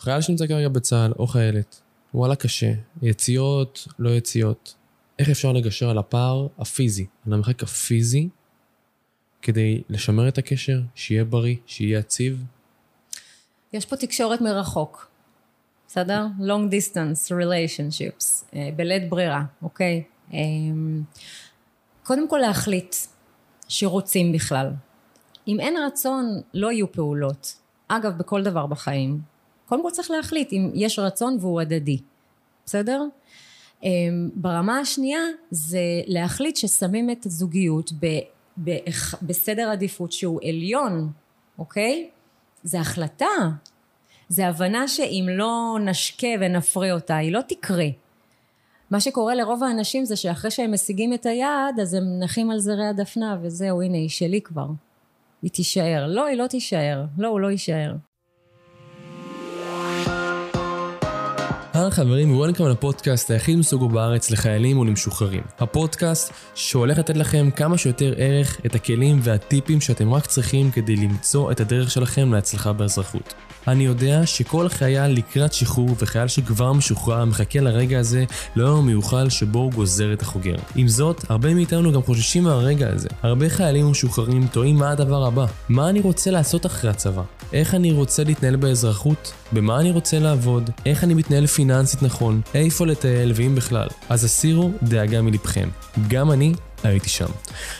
חייל שנמצא כרגע בצה"ל או חיילת, וואלה קשה, יציאות, לא יציאות. איך אפשר לגשר על הפער הפיזי, על המרחק הפיזי, כדי לשמר את הקשר, שיהיה בריא, שיהיה יציב? יש פה תקשורת מרחוק, בסדר? long distance relationships, אה, בלית ברירה, אוקיי? אה, קודם כל להחליט שרוצים בכלל. אם אין רצון, לא יהיו פעולות. אגב, בכל דבר בחיים. קודם כל צריך להחליט אם יש רצון והוא הדדי, בסדר? אמ, ברמה השנייה זה להחליט ששמים את הזוגיות ב, ב, בסדר עדיפות שהוא עליון, אוקיי? זה החלטה, זה הבנה שאם לא נשקה ונפרה אותה היא לא תקרה. מה שקורה לרוב האנשים זה שאחרי שהם משיגים את היעד אז הם נחים על זרי הדפנה וזהו הנה היא שלי כבר היא תישאר לא היא לא תישאר לא הוא לא יישאר היי חברים ווולקאם לפודקאסט היחיד מסוגו בארץ לחיילים ולמשוחררים. הפודקאסט שהולך לתת לכם כמה שיותר ערך את הכלים והטיפים שאתם רק צריכים כדי למצוא את הדרך שלכם להצלחה באזרחות. אני יודע שכל חייל לקראת שחרור וחייל שכבר משוחרר מחכה לרגע הזה ליום המיוחל שבו הוא גוזר את החוגר. עם זאת, הרבה מאיתנו גם חוששים מהרגע הזה. הרבה חיילים משוחררים תוהים מה הדבר הבא. מה אני רוצה לעשות אחרי הצבא? איך אני רוצה להתנהל באזרחות? במה אני רוצה לעבוד? איך אני מתנהל פיננסית נכון? איפה לטייל ואם בכלל? אז הסירו דאגה מלבכם. גם אני הייתי שם.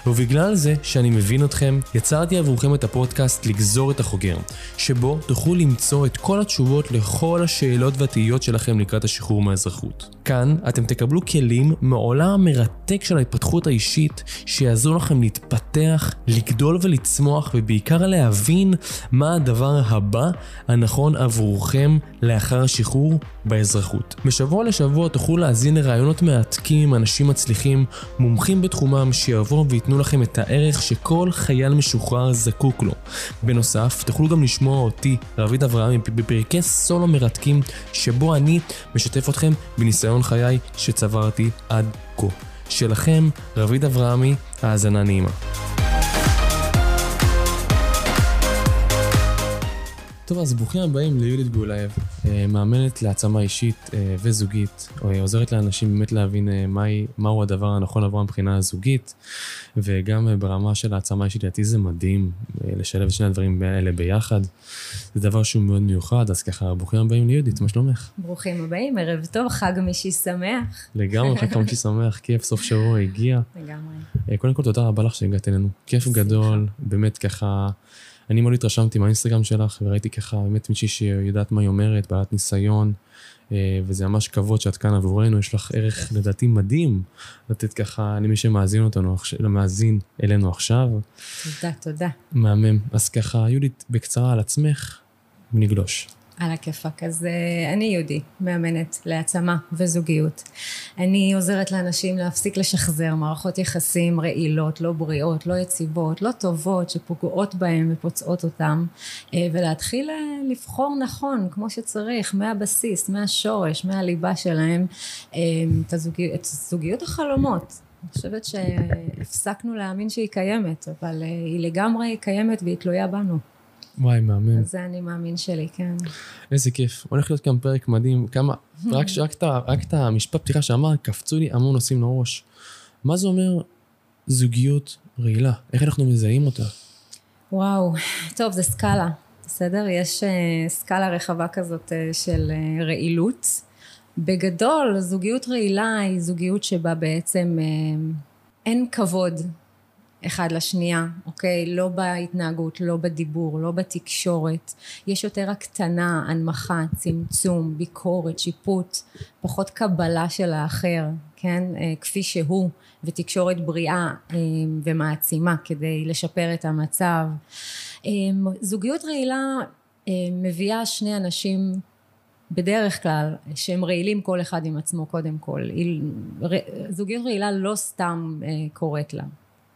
ובגלל זה שאני מבין אתכם, יצרתי עבורכם את הפודקאסט לגזור את החוגר, שבו תוכלו למצוא את כל התשובות לכל השאלות והתהיות שלכם לקראת השחרור מהאזרחות. כאן אתם תקבלו כלים מעולם המרתק של ההתפתחות האישית, שיעזור לכם להתפתח, לגדול ולצמוח, ובעיקר להבין מה הדבר הבא הנכון עבורכם לאחר השחרור באזרחות. משבוע לשבוע תוכלו להאזין לרעיונות מעתקים אנשים מצליחים, מומחים בתחומם, שיבואו וייתנו לכם את הערך שכל חייל משוחרר זקוק לו. בנוסף, תוכלו גם לשמוע אותי, רביד אברהמי, בפרקי סולו מרתקים, שבו אני משתף אתכם בניסיון חיי שצברתי עד כה. שלכם, רביד אברהמי, האזנה נעימה. טוב, אז ברוכים הבאים ליהודית גאולייב, אה, מאמנת להעצמה אישית אה, וזוגית, אה, עוזרת לאנשים באמת להבין מהי, מהו הדבר הנכון עבור מבחינה הזוגית, וגם ברמה של העצמה אישית, לדעתי זה מדהים לשלב את שני הדברים האלה ביחד. זה דבר שהוא מאוד מיוחד, אז ככה, ברוכים הבאים ליהודית, מה שלומך? ברוכים הבאים, ערב טוב, חמישי שמח. לגמרי, חג מישי שמח, כיף, סוף שבוע הגיע. לגמרי. קודם כל, תודה רבה לך שהגעת אלינו. כיף גדול, באמת ככה... אני מאוד התרשמתי מהאינסטגרם שלך, וראיתי ככה באמת מישהי שיודעת מה היא אומרת, בעלת ניסיון, אה, וזה ממש כבוד שאת כאן עבורנו, יש לך ערך לדעתי מדהים לתת ככה למי שמאזין אותנו, מאזין אלינו עכשיו. תודה, תודה. מהמם. אז ככה, יהודית, בקצרה על עצמך, ונגלוש. על הכיפאק. אז uh, אני יהודי, מאמנת להעצמה וזוגיות. אני עוזרת לאנשים להפסיק לשחזר מערכות יחסים רעילות, לא בריאות, לא יציבות, לא טובות, שפוגעות בהם ופוצעות אותם, uh, ולהתחיל uh, לבחור נכון, כמו שצריך, מהבסיס, מהשורש, מהליבה שלהם, uh, את, הזוגיות, את זוגיות החלומות. אני חושבת שהפסקנו להאמין שהיא קיימת, אבל היא לגמרי קיימת והיא תלויה בנו. וואי, מהמם. זה אני מאמין שלי, כן. איזה כיף. הולך להיות כאן פרק מדהים. כמה, רק, רק, רק, את המשפט פתיחה שאמר, קפצו לי המון נושאים לראש. מה זה אומר זוגיות רעילה? איך אנחנו מזהים אותה? וואו, טוב, זה סקאלה, בסדר? יש uh, סקאלה רחבה כזאת uh, של uh, רעילות. בגדול, זוגיות רעילה היא זוגיות שבה בעצם אין כבוד אחד לשנייה, אוקיי? לא בהתנהגות, לא בדיבור, לא בתקשורת. יש יותר הקטנה, הנמכה, צמצום, ביקורת, שיפוט, פחות קבלה של האחר, כן? אה, כפי שהוא, ותקשורת בריאה אה, ומעצימה כדי לשפר את המצב. אה, זוגיות רעילה מביאה שני אנשים בדרך כלל שהם רעילים כל אחד עם עצמו קודם כל. זוגיות רעילה לא סתם קורית לה.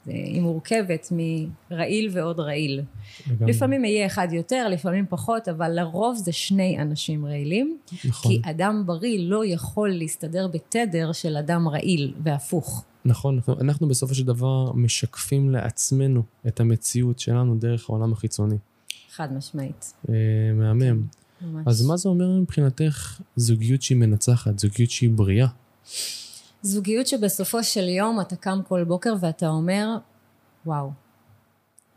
היא מורכבת מרעיל ועוד רעיל. לגמרי. לפעמים יהיה אחד יותר, לפעמים פחות, אבל לרוב זה שני אנשים רעילים. נכון. כי אדם בריא לא יכול להסתדר בתדר של אדם רעיל, והפוך. נכון, אנחנו, אנחנו בסופו של דבר משקפים לעצמנו את המציאות שלנו דרך העולם החיצוני. חד משמעית. אה, מהמם. ממש. אז מה זה אומר מבחינתך זוגיות שהיא מנצחת, זוגיות שהיא בריאה? זוגיות שבסופו של יום אתה קם כל בוקר ואתה אומר, וואו,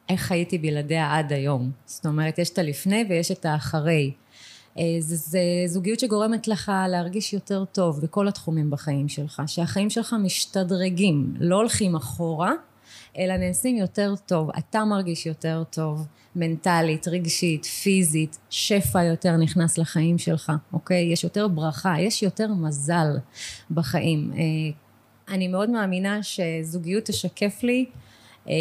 איך הייתי בלעדיה עד היום? זאת אומרת, יש את הלפני ויש את האחרי. אה, זה, זה זוגיות שגורמת לך להרגיש יותר טוב בכל התחומים בחיים שלך, שהחיים שלך משתדרגים, לא הולכים אחורה, אלא נעשים יותר טוב. אתה מרגיש יותר טוב, מנטלית, רגשית, פיזית, שפע יותר נכנס לחיים שלך, אוקיי? יש יותר ברכה, יש יותר מזל בחיים. אה, אני מאוד מאמינה שזוגיות תשקף לי אה,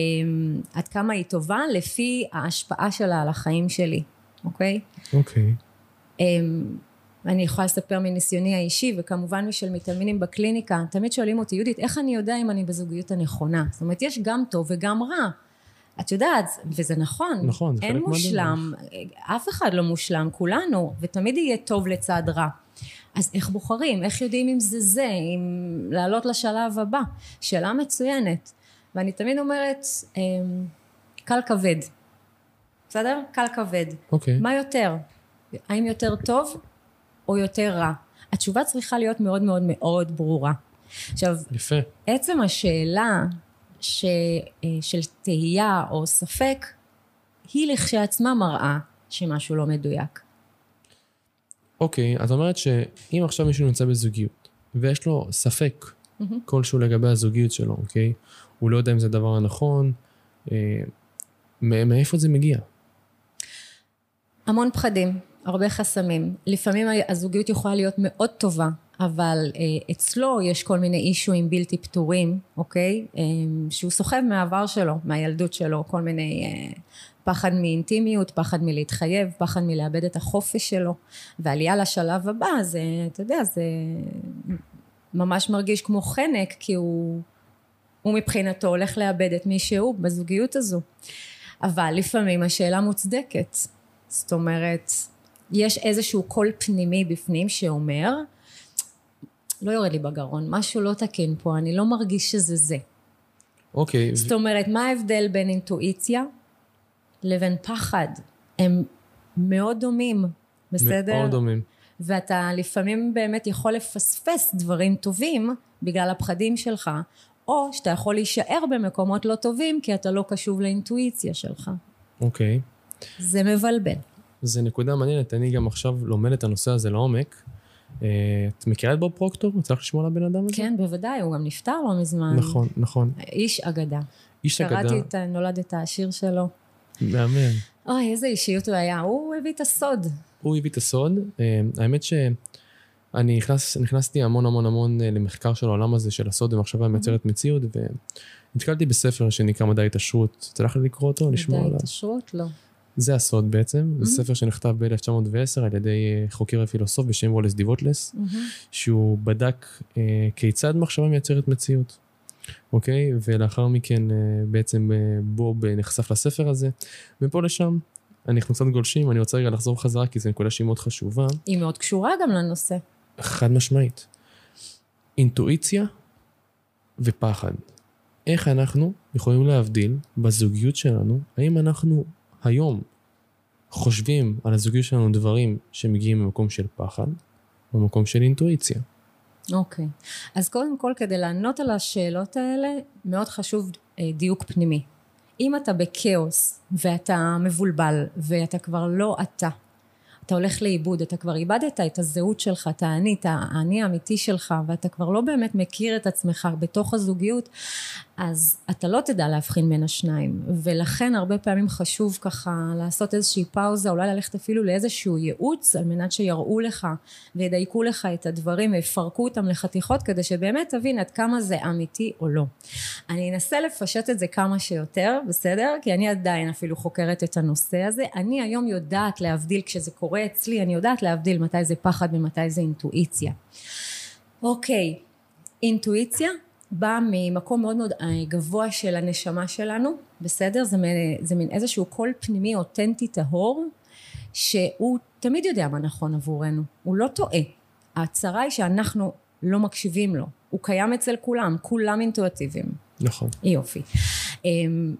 עד כמה היא טובה לפי ההשפעה שלה על החיים שלי, אוקיי? אוקיי. אני יכולה לספר מניסיוני האישי וכמובן משל מתאמינים בקליניקה תמיד שואלים אותי יהודית איך אני יודע אם אני בזוגיות הנכונה? זאת אומרת יש גם טוב וגם רע. את יודעת וזה נכון. נכון אין מושלם. אף אחד לא מושלם כולנו ותמיד יהיה טוב לצד רע. אז איך בוחרים? איך יודעים אם זה זה אם לעלות לשלב הבא? שאלה מצוינת. ואני תמיד אומרת אמ, קל כבד. בסדר? קל כבד. אוקיי. מה יותר? האם יותר טוב או יותר רע? התשובה צריכה להיות מאוד מאוד מאוד ברורה. עכשיו, יפה. עצם השאלה ש, אה, של תהייה או ספק, היא לכשעצמה מראה שמשהו לא מדויק. אוקיי, את אומרת שאם עכשיו מישהו נמצא בזוגיות, ויש לו ספק כלשהו לגבי הזוגיות שלו, אוקיי? הוא לא יודע אם זה הדבר הנכון, אה, מא- מאיפה זה מגיע? המון פחדים, הרבה חסמים. לפעמים הזוגיות יכולה להיות מאוד טובה, אבל אה, אצלו יש כל מיני אישויים בלתי פתורים, אוקיי? אה, שהוא סוחב מהעבר שלו, מהילדות שלו, כל מיני אה, פחד מאינטימיות, פחד מלהתחייב, פחד מלאבד את החופש שלו, ועלייה לשלב הבא זה, אתה יודע, זה ממש מרגיש כמו חנק, כי הוא, הוא מבחינתו הולך לאבד את מי שהוא בזוגיות הזו. אבל לפעמים השאלה מוצדקת. זאת אומרת, יש איזשהו קול פנימי בפנים שאומר, לא יורד לי בגרון, משהו לא תקין פה, אני לא מרגיש שזה זה. אוקיי, ו- זאת אומרת, מה ההבדל בין אינטואיציה לבין פחד? הם מאוד דומים, בסדר? מאוד דומים. ואתה לפעמים באמת יכול לפספס דברים טובים בגלל הפחדים שלך, או שאתה יכול להישאר במקומות לא טובים כי אתה לא קשוב לאינטואיציה שלך. אוקיי. זה מבלבל. זה נקודה מעניינת, אני גם עכשיו לומד את הנושא הזה לעומק. אה, את מכירה את בוב פרוקטור? יצא לך לשמוע על הבן אדם הזה? כן, בוודאי, הוא גם נפטר לא מזמן. נכון, נכון. איש אגדה. איש אגדה, קראתי את נולד את השיר שלו. מהמם. אוי, איזה אישיות הוא היה. הוא הביא את הסוד. הוא הביא את הסוד. אה, האמת שאני נכנס, נכנסתי המון המון המון אה, למחקר של העולם הזה של הסוד ומחשבה מייצרת מציאות, ונתקלתי בספר שנקרא מדע התעשרות. צריך לקרוא אותו, לשמוע מדע עליו? התעשרות? לא. זה הסוד בעצם, זה Mm-hmm. ספר שנכתב ב-1910 על ידי אה, חוקר ופילוסוף בשם וולס דיווטלס, מהמם. שהוא בדק אה, כיצד מחשבה מייצרת מציאות, אוקיי? ולאחר מכן אה, בעצם אה, בוב אה, נחשף לספר הזה, מפה לשם אנחנו קצת גולשים, אני רוצה רגע לחזור חזרה כי זו נקודה שהיא מאוד חשובה, היא מאוד קשורה גם לנושא. חד משמעית. אינטואיציה ופחד. איך אנחנו יכולים להבדיל בזוגיות שלנו, האם אנחנו חושבים על הזוגיות שלנו דברים שמגיעים ממקום של פחד, או ממקום של אינטואיציה. אוקיי. אז קודם כל, כדי לענות על השאלות האלה, מאוד חשוב אה, דיוק פנימי. אם אתה בכאוס, ואתה מבולבל, ואתה כבר לא אתה, אתה הולך לאיבוד, אתה כבר איבדת את הזהות שלך, את האני, את האני האמיתי שלך, ואתה כבר לא באמת מכיר את עצמך בתוך הזוגיות, אז אתה לא תדע להבחין בין השניים. ולכן הרבה פעמים חשוב ככה לעשות איזושהי פאוזה, אולי ללכת אפילו לאיזשהו ייעוץ, על מנת שיראו לך וידייקו לך את הדברים ויפרקו אותם לחתיכות, כדי שבאמת תבין עד כמה זה אמיתי או לא. אני אנסה לפשט את זה כמה שיותר, בסדר? כי אני עדיין אפילו חוקרת את הנושא הזה. אני היום יודעת להבדיל, כשזה קורה אצלי, אני יודעת להבדיל מתי זה פחד ומתי זה אינטואיציה. אוקיי, אינטואיציה באה ממקום מאוד מאוד אה, גבוה של הנשמה שלנו, בסדר? זה, מין- זה מין איזשהו קול פנימי אותנטי טהור, שהוא תמיד יודע מה נכון עבורנו, הוא לא טועה. הצרה היא שאנחנו לא מקשיבים לו, הוא קיים אצל כולם, כולם אינטואטיביים. נכון. יופי. אמ,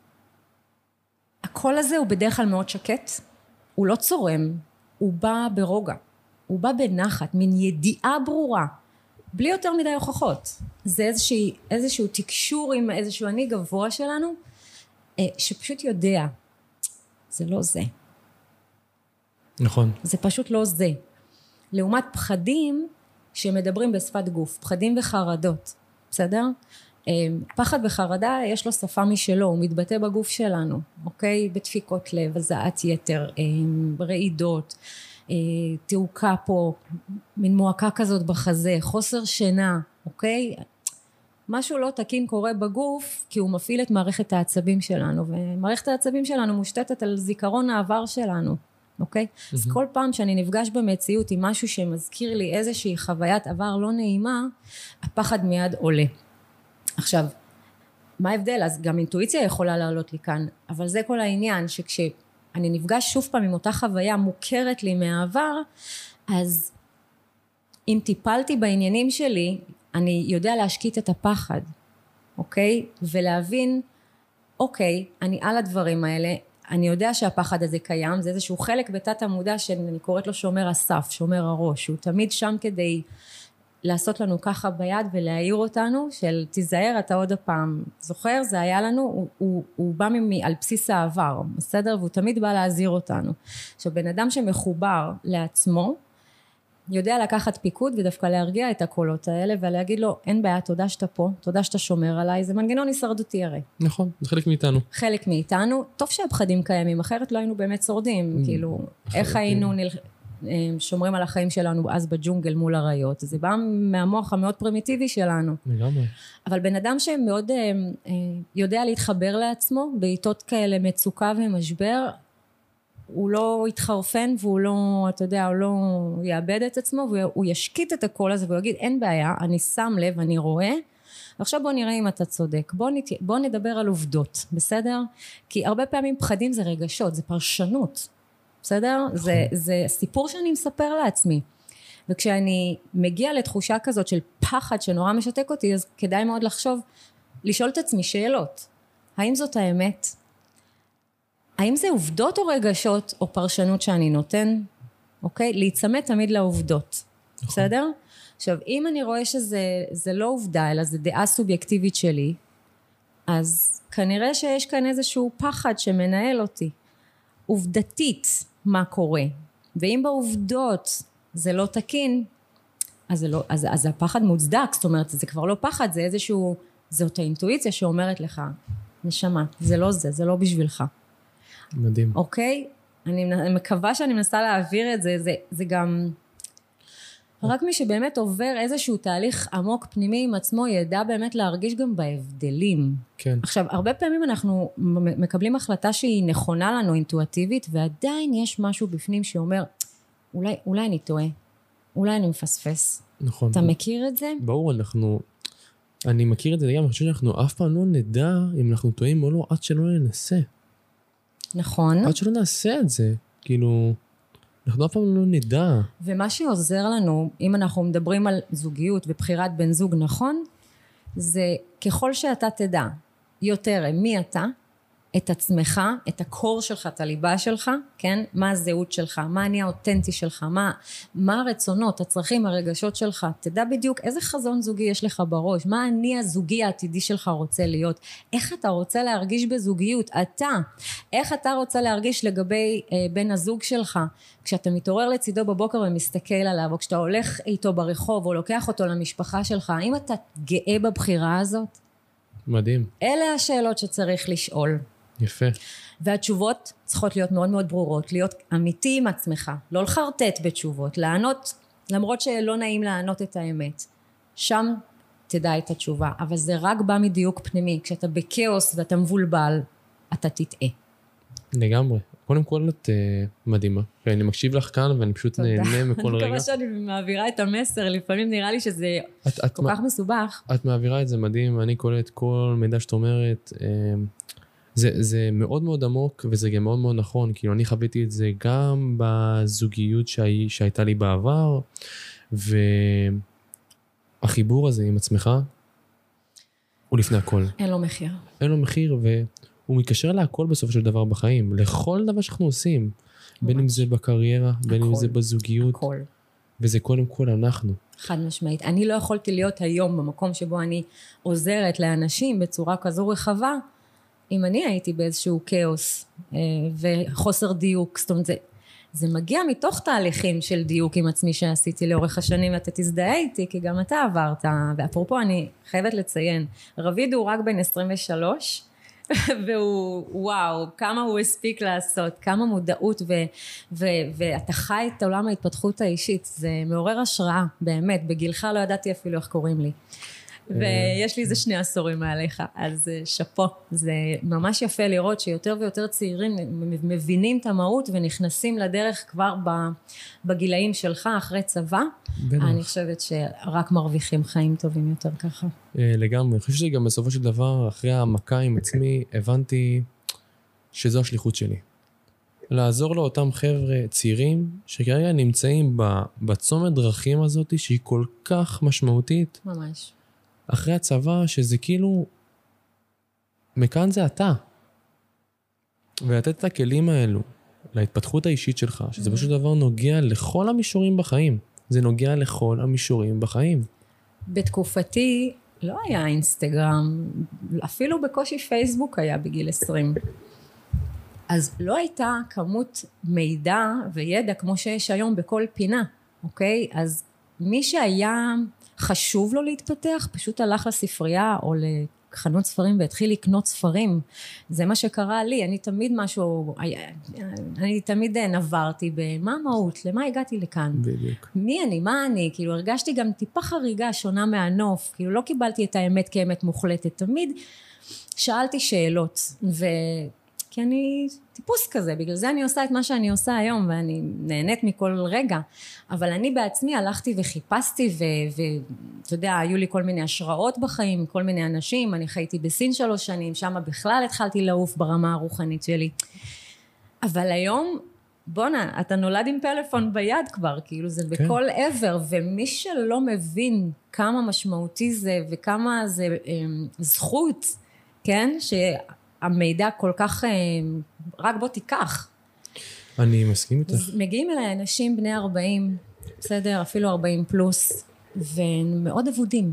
הקול הזה הוא בדרך כלל מאוד שקט, הוא לא צורם, הוא בא ברוגע, הוא בא בנחת, מין ידיעה ברורה, בלי יותר מדי הוכחות. זה איזושהי, איזשהו תקשור עם איזשהו אני גבוה שלנו, אה, שפשוט יודע, זה לא זה. נכון. זה פשוט לא זה. לעומת פחדים שמדברים בשפת גוף, פחדים וחרדות, בסדר? אה, פחד וחרדה יש לו שפה משלו, הוא מתבטא בגוף שלנו, אוקיי? בדפיקות לב, הזעת יתר, אה, רעידות, תעוקה פה, מין מועקה כזאת בחזה, חוסר שינה, אוקיי? משהו לא תקין קורה בגוף כי הוא מפעיל את מערכת העצבים שלנו ומערכת העצבים שלנו מושתתת על זיכרון העבר שלנו אוקיי? Mm-hmm. אז כל פעם שאני נפגש במציאות עם משהו שמזכיר לי איזושהי חוויית עבר לא נעימה, הפחד מיד עולה. עכשיו, מה ההבדל? אז גם אינטואיציה יכולה לעלות לי כאן, אבל זה כל העניין, שכשאני נפגש שוב פעם עם אותה חוויה מוכרת לי מהעבר, אז אם טיפלתי בעניינים שלי, אני יודע להשקיט את הפחד, אוקיי? ולהבין, אוקיי, אני על הדברים האלה, אני יודע שהפחד הזה קיים, זה איזשהו חלק בתת המודע שאני קוראת לו שומר הסף, שומר הראש, הוא תמיד שם כדי לעשות לנו ככה ביד ולהעיר אותנו של תיזהר אתה עוד הפעם זוכר זה היה לנו הוא, הוא, הוא בא ממי, על בסיס העבר בסדר? והוא תמיד בא להזהיר אותנו. עכשיו בן אדם שמחובר לעצמו יודע לקחת פיקוד ודווקא להרגיע את הקולות האלה ולהגיד לו אין בעיה תודה שאתה פה תודה שאתה שומר עליי זה מנגנון הישרדותי הרי נכון זה חלק מאיתנו. חלק מאיתנו. טוב שהפחדים קיימים אחרת לא היינו באמת שורדים mm, כאילו איך היינו נל... שומרים על החיים שלנו אז בג'ונגל מול אריות. זה בא מהמוח המאוד פרימיטיבי שלנו. לגמרי. אבל בן אדם שמאוד אה, אה, יודע להתחבר לעצמו בעיתות כאלה מצוקה ומשבר הוא לא יתחרפן והוא לא, אתה יודע, הוא לא יאבד את עצמו והוא ישקיט את הקול הזה והוא יגיד אין בעיה, אני שם לב, אני רואה. ועכשיו בוא נראה אם אתה צודק, בוא, נת... בוא נדבר על עובדות, בסדר? כי הרבה פעמים פחדים זה רגשות, זה פרשנות, בסדר? נכון. זה, זה סיפור שאני מספר לעצמי. וכשאני מגיע לתחושה כזאת של פחד שנורא משתק אותי, אז כדאי מאוד לחשוב, לשאול את עצמי שאלות. האם זאת האמת? האם זה עובדות או רגשות או פרשנות שאני נותן? אוקיי? להיצמד תמיד לעובדות. נכון. בסדר? עכשיו, אם אני רואה שזה לא עובדה, אלא זה דעה סובייקטיבית שלי, אז כנראה שיש כאן איזשהו פחד שמנהל אותי. עובדתית, מה קורה. ואם בעובדות זה לא תקין, אז, לא, אז, אז הפחד מוצדק, זאת אומרת, זה כבר לא פחד, זה איזשהו, זאת האינטואיציה שאומרת לך, נשמה, זה לא זה, זה לא בשבילך. מדהים. אוקיי? אני מקווה שאני מנסה להעביר את זה, זה, זה גם... רק מי שבאמת עובר איזשהו תהליך עמוק פנימי עם עצמו ידע באמת להרגיש גם בהבדלים. כן. עכשיו, הרבה פעמים אנחנו מקבלים החלטה שהיא נכונה לנו אינטואטיבית, ועדיין יש משהו בפנים שאומר, אולי, אולי אני טועה, אולי אני מפספס. נכון. אתה מכיר את זה? ברור, אנחנו... אני מכיר את זה גם, אני חושב שאנחנו אף פעם לא נדע אם אנחנו טועים או לא, עד שלא ננסה. נכון. עד שלא נעשה את זה, כאילו... אנחנו אף פעם לא נדע. ומה שעוזר לנו, אם אנחנו מדברים על זוגיות ובחירת בן זוג נכון, זה ככל שאתה תדע יותר מי אתה, את עצמך, את הקור שלך, את הליבה שלך, כן? מה הזהות שלך, מה אני האותנטי שלך, מה, מה הרצונות, הצרכים, הרגשות שלך, תדע בדיוק איזה חזון זוגי יש לך בראש, מה אני הזוגי העתידי שלך רוצה להיות, איך אתה רוצה להרגיש בזוגיות, אתה, איך אתה רוצה להרגיש לגבי אה, בן הזוג שלך, כשאתה מתעורר לצידו בבוקר ומסתכל עליו, או כשאתה הולך איתו ברחוב, או לוקח אותו למשפחה שלך, האם אתה גאה בבחירה הזאת? מדהים. אלה השאלות שצריך לשאול. יפה. והתשובות צריכות להיות מאוד מאוד ברורות, להיות אמיתי עם עצמך, לא לחרטט בתשובות, לענות למרות שלא נעים לענות את האמת. שם תדע את התשובה, אבל זה רק בא מדיוק פנימי, כשאתה בכאוס ואתה מבולבל, אתה תטעה. לגמרי. קודם כל את uh, מדהימה, ואני מקשיב לך כאן ואני פשוט תודה. נהנה מכל רגע. אני מקווה שאני מעבירה את המסר, לפעמים נראה לי שזה את, כל את כך מסובך. את מעבירה את זה מדהים, אני קולט כל מידע שאת אומרת. Uh, זה, זה מאוד מאוד עמוק וזה גם מאוד מאוד נכון, כאילו אני חוויתי את זה גם בזוגיות שהי, שהייתה לי בעבר, והחיבור הזה עם עצמך הוא לפני הכל. אין לו מחיר. אין לו מחיר והוא מתקשר להכל בסופו של דבר בחיים, לכל דבר שאנחנו עושים. בין אם ממש. זה בקריירה, בין אם הכל. זה בזוגיות, הכל. וזה קודם כל אנחנו. חד משמעית. אני לא יכולתי להיות היום במקום שבו אני עוזרת לאנשים בצורה כזו רחבה, אם אני הייתי באיזשהו כאוס אה, וחוסר דיוק. זאת אומרת, זה, זה מגיע מתוך תהליכים של דיוק עם עצמי שעשיתי לאורך השנים, ואתה תזדהה איתי, כי גם אתה עברת. ואפרופו, אני חייבת לציין, רביד הוא רק בן 23, והוא, וואו, כמה הוא הספיק לעשות, כמה מודעות ו, ו, ואתה חי את עולם ההתפתחות האישית, זה מעורר השראה, באמת, בגילך לא ידעתי אפילו איך קוראים לי. ויש לי איזה שני עשורים מעליך, אז אה, שאפו. זה ממש יפה לראות שיותר ויותר צעירים מבינים את המהות ונכנסים לדרך כבר בגילאים שלך, אחרי צבא. בטח. אני חושבת שרק מרוויחים חיים טובים יותר ככה. אה, לגמרי. אני חושב שגם בסופו של דבר, אחרי המכה עם עצמי, הבנתי שזו השליחות שלי. לעזור לאותם חבר'ה צעירים שכרגע נמצאים בצומת דרכים הזאת, שהיא כל כך משמעותית, ממש. אחרי הצבא, שזה כאילו, מכאן זה אתה. ולתת את הכלים האלו להתפתחות האישית שלך, שזה פשוט דבר נוגע לכל המישורים בחיים. זה נוגע לכל המישורים בחיים. בתקופתי לא היה אינסטגרם, אפילו בקושי פייסבוק היה בגיל 20. אז לא הייתה כמות מידע וידע כמו שיש היום בכל פינה, אוקיי? אז מי שהיה חשוב לו להתפתח, פשוט הלך לספרייה או לחנות ספרים והתחיל לקנות ספרים. זה מה שקרה לי, אני תמיד משהו, אני תמיד נברתי במה המהות, למה הגעתי לכאן. בדיוק. מי אני, מה אני, כאילו הרגשתי גם טיפה חריגה שונה מהנוף, כאילו לא קיבלתי את האמת כאמת מוחלטת, תמיד שאלתי שאלות, ו... כי אני טיפוס כזה, בגלל זה אני עושה את מה שאני עושה היום, ואני נהנית מכל רגע, אבל אני בעצמי הלכתי וחיפשתי, ואתה יודע, היו לי כל מיני השראות בחיים, כל מיני אנשים, אני חייתי בסין שלוש שנים, שם בכלל התחלתי לעוף ברמה הרוחנית שלי. אבל היום בואנה, אתה נולד עם פלאפון ביד כבר, כאילו זה כן. בכל עבר, ומי שלא מבין כמה משמעותי זה וכמה זה אמ, זכות, כן, שהמידע כל כך, אמ, רק בוא תיקח. אני מסכים איתך. מגיעים אליי אנשים בני 40, בסדר, אפילו 40 פלוס, והם מאוד אבודים.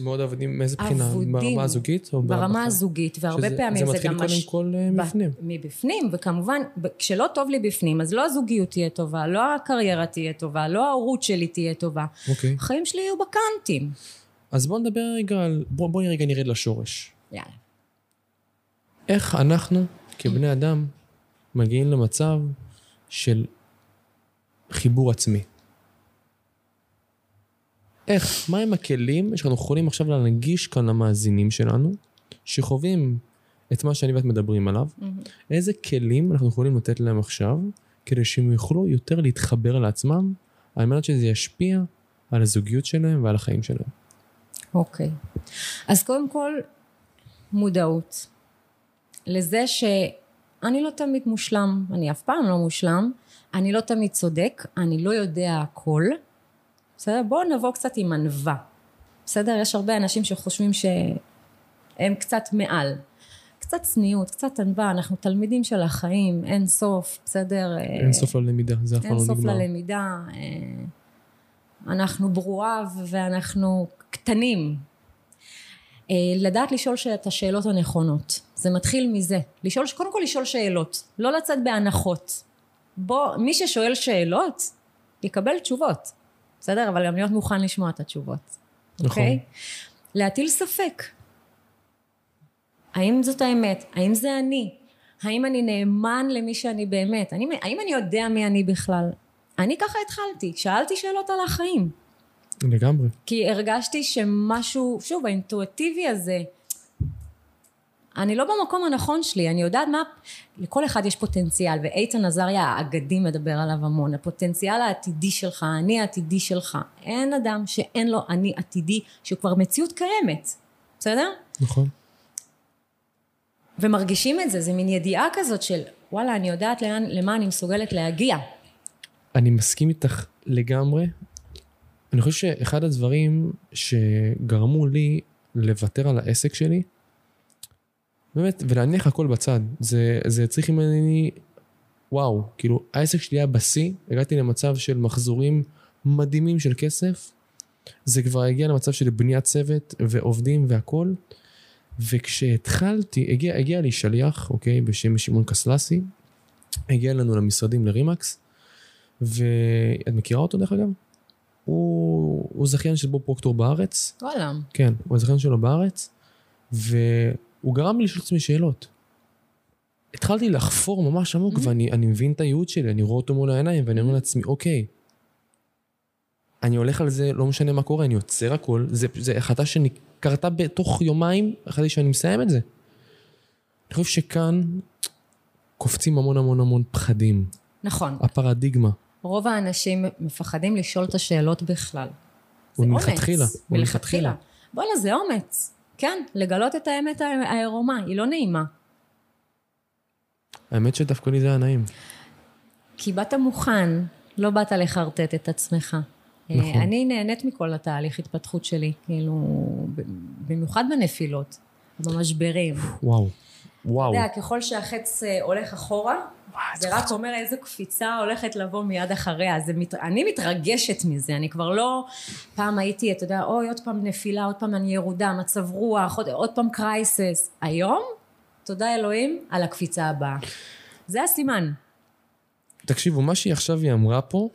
מאוד עבדים, מאיזה בחינה? אבודים. ברמה הזוגית? או ברמה בחיים? הזוגית, והרבה שזה- פעמים זה זה, מתחיל גם... קודם מש- כל אה, מבפנים. מבפנים, וכמובן, כשלא טוב לי בפנים, אז לא הזוגיות תהיה טובה, לא הקריירה תהיה טובה, לא ההורות שלי תהיה טובה. אוקיי. החיים שלי יהיו בקאנטים. אז בואו נדבר רגע על... בואו בוא רגע נרד לשורש. יאללה. איך אנחנו, כבני אדם, מגיעים למצב של חיבור עצמי? איך, מהם הכלים שאנחנו יכולים עכשיו להנגיש כאן למאזינים שלנו, שחווים את מה שאני ואת מדברים עליו, איזה כלים אנחנו יכולים לתת להם עכשיו, כדי שהם יוכלו יותר להתחבר לעצמם, על מנת שזה ישפיע על הזוגיות שלהם ועל החיים שלהם. אוקיי. אז קודם כל, מודעות. לזה שאני לא תמיד מושלם, אני אף פעם לא מושלם, אני לא תמיד צודק, אני לא יודע הכל. בסדר? בואו נבוא קצת עם ענווה. בסדר? יש הרבה אנשים שחושבים שהם קצת מעל. קצת צניעות, קצת ענווה, אנחנו תלמידים של החיים, אין סוף, בסדר? אין סוף ללמידה, זה אף פעם אין לא סוף נגמר. ללמידה. אה, אנחנו ברואיו ואנחנו קטנים. אה, לדעת לשאול את השאלות הנכונות. זה מתחיל מזה. לשאול, קודם כל לשאול שאלות, לא לצאת בהנחות. בוא, מי ששואל שאלות, יקבל תשובות. בסדר? אבל גם להיות מוכן לשמוע את התשובות. נכון. אוקיי? להטיל ספק. האם זאת האמת? האם זה אני? האם אני נאמן למי שאני באמת? אני, האם אני יודע מי אני בכלל? אני ככה התחלתי, שאלתי שאלות על החיים. לגמרי. כי הרגשתי שמשהו, שוב, האינטואיטיבי הזה, אני לא במקום הנכון שלי, אני יודעת מה, לכל אחד יש פוטנציאל, ואיתן עזריה האגדי מדבר עליו המון, הפוטנציאל העתידי שלך, האני העתידי שלך. אין אדם שאין לו אני עתידי, שהוא כבר מציאות קיימת, בסדר? נכון. ומרגישים את זה, זה מין ידיעה כזאת של וואלה, אני יודעת לאן, למה אני מסוגלת להגיע. אני מסכים איתך לגמרי. אני חושב שאחד הדברים שגרמו לי לוותר על העסק שלי, באמת, ולהניח הכל בצד, זה, זה צריך ממני וואו, כאילו, העסק שלי היה בשיא, הגעתי למצב של מחזורים מדהימים של כסף, זה כבר הגיע למצב של בניית צוות ועובדים והכול, וכשהתחלתי, הגיע, הגיע לי שליח, אוקיי, בשם שמעון קסלסי, הגיע אלינו למשרדים לרימקס, ואת מכירה אותו דרך אגב? הוא, הוא זכיין של בוב פרוקטור בארץ, וואלה. כן, הוא הזכיין שלו בארץ, והוא גרם לי לשאול עצמי שאלות. התחלתי לחפור ממש עמוק, Mm-hmm. ואני אני מבין את הייעוד שלי, אני רואה אותו מול העיניים, ואני אומר לעצמי, אוקיי, אני הולך על זה, לא משנה מה קורה, אני עוצר הכל, זה, זה החלטה שקרתה בתוך יומיים, החלטתי שאני מסיים את זה. אני חושב שכאן קופצים המון המון המון פחדים, נכון. הפרדיגמה. רוב האנשים מפחדים לשאול את השאלות בכלל. זה אומץ. הוא מלכתחילה. מלכתחילה. בואנה, זה אומץ. כן, לגלות את האמת העירומה, היא לא נעימה. האמת שדווקא לי זה היה נעים. כי באת מוכן, לא באת לחרטט את עצמך. נכון. אה, אני נהנית מכל התהליך התפתחות שלי, כאילו, במיוחד בנפילות, במשברים. וואו, וואו. אתה יודע, ככל שהחץ אה, הולך אחורה, זה רק אומר איזו קפיצה הולכת לבוא מיד אחריה. זה מת... אני מתרגשת מזה, אני כבר לא... פעם הייתי, אתה יודע, אוי, עוד פעם נפילה, עוד פעם אני ירודה, מצב רוח, עוד, עוד פעם קרייסס. היום, תודה אלוהים על הקפיצה הבאה. זה הסימן. תקשיבו, מה שהיא עכשיו היא אמרה פה,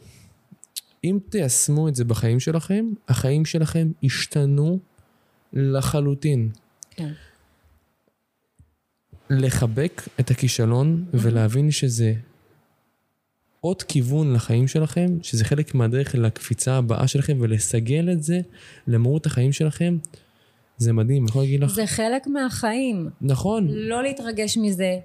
אם תיישמו את זה בחיים שלכם, החיים שלכם ישתנו לחלוטין. כן. לחבק את הכישלון ולהבין שזה עוד כיוון לחיים שלכם, שזה חלק מהדרך לקפיצה הבאה שלכם, ולסגל את זה למהות החיים שלכם, זה מדהים, אני יכול להגיד לך, זה חלק מהחיים. נכון, לא להתרגש מזה,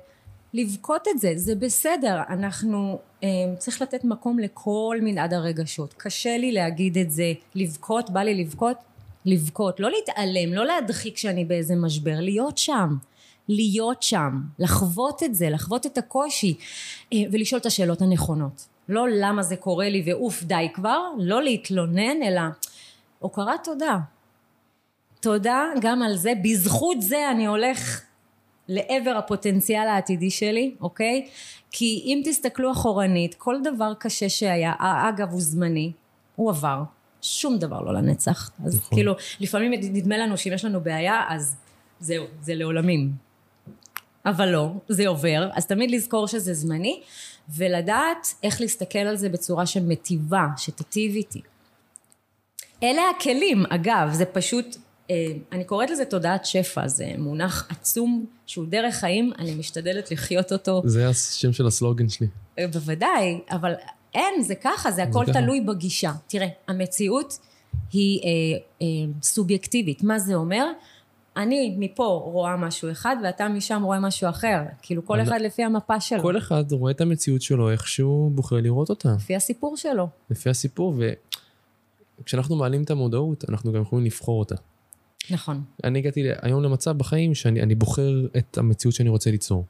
לבכות את זה, זה בסדר. אנחנו, אה, צריך לתת מקום לכל מנעד הרגשות. קשה לי להגיד את זה, לבכות, בא לי לבכות, לבכות. לא להתעלם, לא להדחיק כשאני באיזה משבר, להיות שם. להיות שם, לחוות את זה, לחוות את הקושי אה, ולשאול את השאלות הנכונות. לא למה זה קורה לי ואוף די כבר, לא להתלונן אלא הוקרת תודה. תודה גם על זה, בזכות זה אני הולך לעבר הפוטנציאל העתידי שלי, אוקיי? כי אם תסתכלו אחורנית, כל דבר קשה שהיה, אגב הוא זמני, הוא עבר. שום דבר לא לנצח. אז נכון. כאילו, לפעמים נדמה לנו שאם יש לנו בעיה, אז זהו, זה לעולמים. אבל לא, זה עובר, אז תמיד לזכור שזה זמני, ולדעת איך להסתכל על זה בצורה שמטיבה, שתיטיב איתי. אלה הכלים, אגב, זה פשוט, אה, אני קוראת לזה תודעת שפע, זה מונח עצום שהוא דרך חיים, אני משתדלת לחיות אותו, זה השם של הסלוגן שלי. אה, בוודאי, אבל אין, זה ככה, זה הכל ככה. תלוי בגישה. תראה, המציאות היא אה, אה, סובייקטיבית, מה זה אומר? אני מפה רואה משהו אחד ואתה משם רואה משהו אחר, כאילו כל אחד לפי המפה שלו, כל אחד רואה את המציאות שלו, איך שהוא בוחר לראות אותה, לפי הסיפור שלו. לפי הסיפור, וכשאנחנו מעלים את המודעות, אנחנו גם יכולים לבחור אותה. נכון. אני הגעתי היום למצב בחיים שאני אני בוחר את המציאות שאני רוצה ליצור.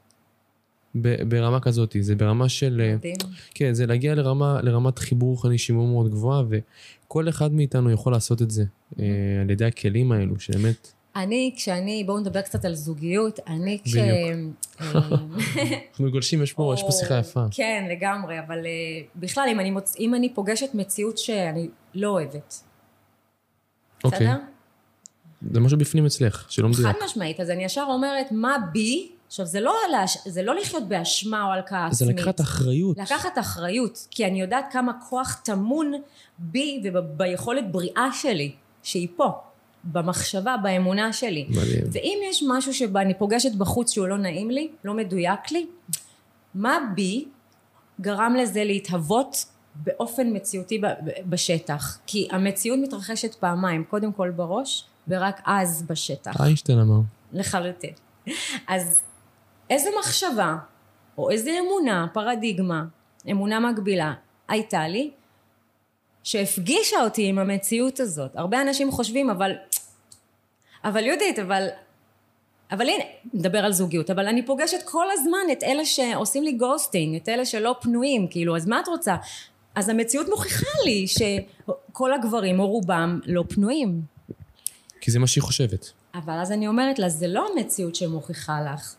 ברמה כזאת, זה ברמה של... אה, מדהים. כן, זה להגיע לרמה, לרמת חיבור רוחני שימור מאוד גבוהה, וכל אחד מאיתנו יכול לעשות את זה אה, על ידי הכלים האלו, שבאמת... אני, כשאני, בואו נדבר קצת על זוגיות, אני כש... אנחנו גולשים, יש פה, שיחה יפה. כן, לגמרי, אבל אה, בכלל, אם אני, מוצ... אם אני פוגשת מציאות שאני לא אוהבת, אוקיי. בסדר? זה משהו בפנים אצלך, שלא מדויק. חד משמעית, אז אני ישר אומרת, מה בי? עכשיו, זה לא, להש... זה לא לחיות באשמה או הלקאה זה עצמית. לקחת אחריות. לקחת אחריות, כי אני יודעת כמה כוח טמון בי וביכולת בריאה שלי, שהיא פה, במחשבה, באמונה שלי. מדהים. ואם יש משהו שאני פוגשת בחוץ שהוא לא נעים לי, לא מדויק לי, מה בי גרם לזה להתהוות באופן מציאותי בשטח? כי המציאות מתרחשת פעמיים, קודם כל בראש, ורק אז בשטח. איינשטיין אמר. לחלוטין. אז איזה מחשבה, או איזה אמונה, פרדיגמה, אמונה מקבילה, הייתה לי, שהפגישה אותי עם המציאות הזאת. הרבה אנשים חושבים, אבל... אבל יהודית, אבל... אבל הנה, נדבר על זוגיות, אבל אני פוגשת כל הזמן את אלה שעושים לי גוסטינג, את אלה שלא פנויים, כאילו, אז מה את רוצה? אז המציאות מוכיחה לי שכל הגברים, או רובם, לא פנויים. כי זה מה שהיא חושבת. אבל אז אני אומרת לה, זה לא המציאות שמוכיחה לך.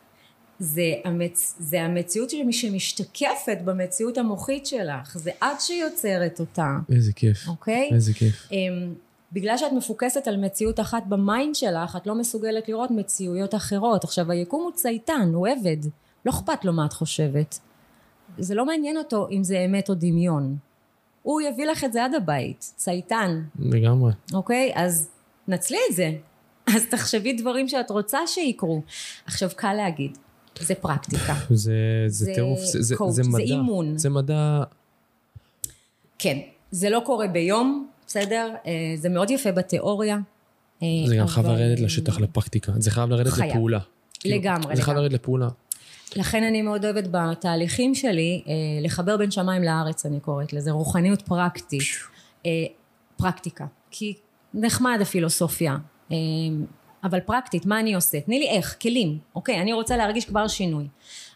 זה, המצ... זה המציאות שמשתקפת במציאות המוחית שלך, זה את שיוצרת אותה, איזה כיף. אוקיי? איזה כיף. אמ, בגלל שאת מפוקסת על מציאות אחת ב mind שלך, את לא מסוגלת לראות מציאויות אחרות. עכשיו, היקום הוא צייתן, הוא עבד, לא אכפת לו מה את חושבת. זה לא מעניין אותו אם זה אמת או דמיון. הוא יביא לך את זה עד הבית, צייתן, לגמרי. אוקיי? אז נצלי את זה. אז תחשבי דברים שאת רוצה שיקרו. עכשיו, קל להגיד, זה פרקטיקה. זה, זה זה טירוף, זה, זה, זה זה מדע. אימון. זה מדע, כן, זה לא קורה ביום, בסדר? אה, זה מאוד יפה בתיאוריה. אה, זה גם חייב לרדת לשטח לפרקטיקה. זה חייב לרדת חייב. לפעולה. כאילו, לגמרי, זה חייב. לרדת לפעולה. לכן אני מאוד אוהבת בתהליכים שלי אה, לחבר בין שמיים לארץ, אני קוראת לזה, רוחניות פרקטית, פרקטיקה. כי נחמד הפילוסופיה, אבל פרקטית, מה אני עושה? תני לי איך, כלים, אוקיי, אני רוצה להרגיש כבר שינוי.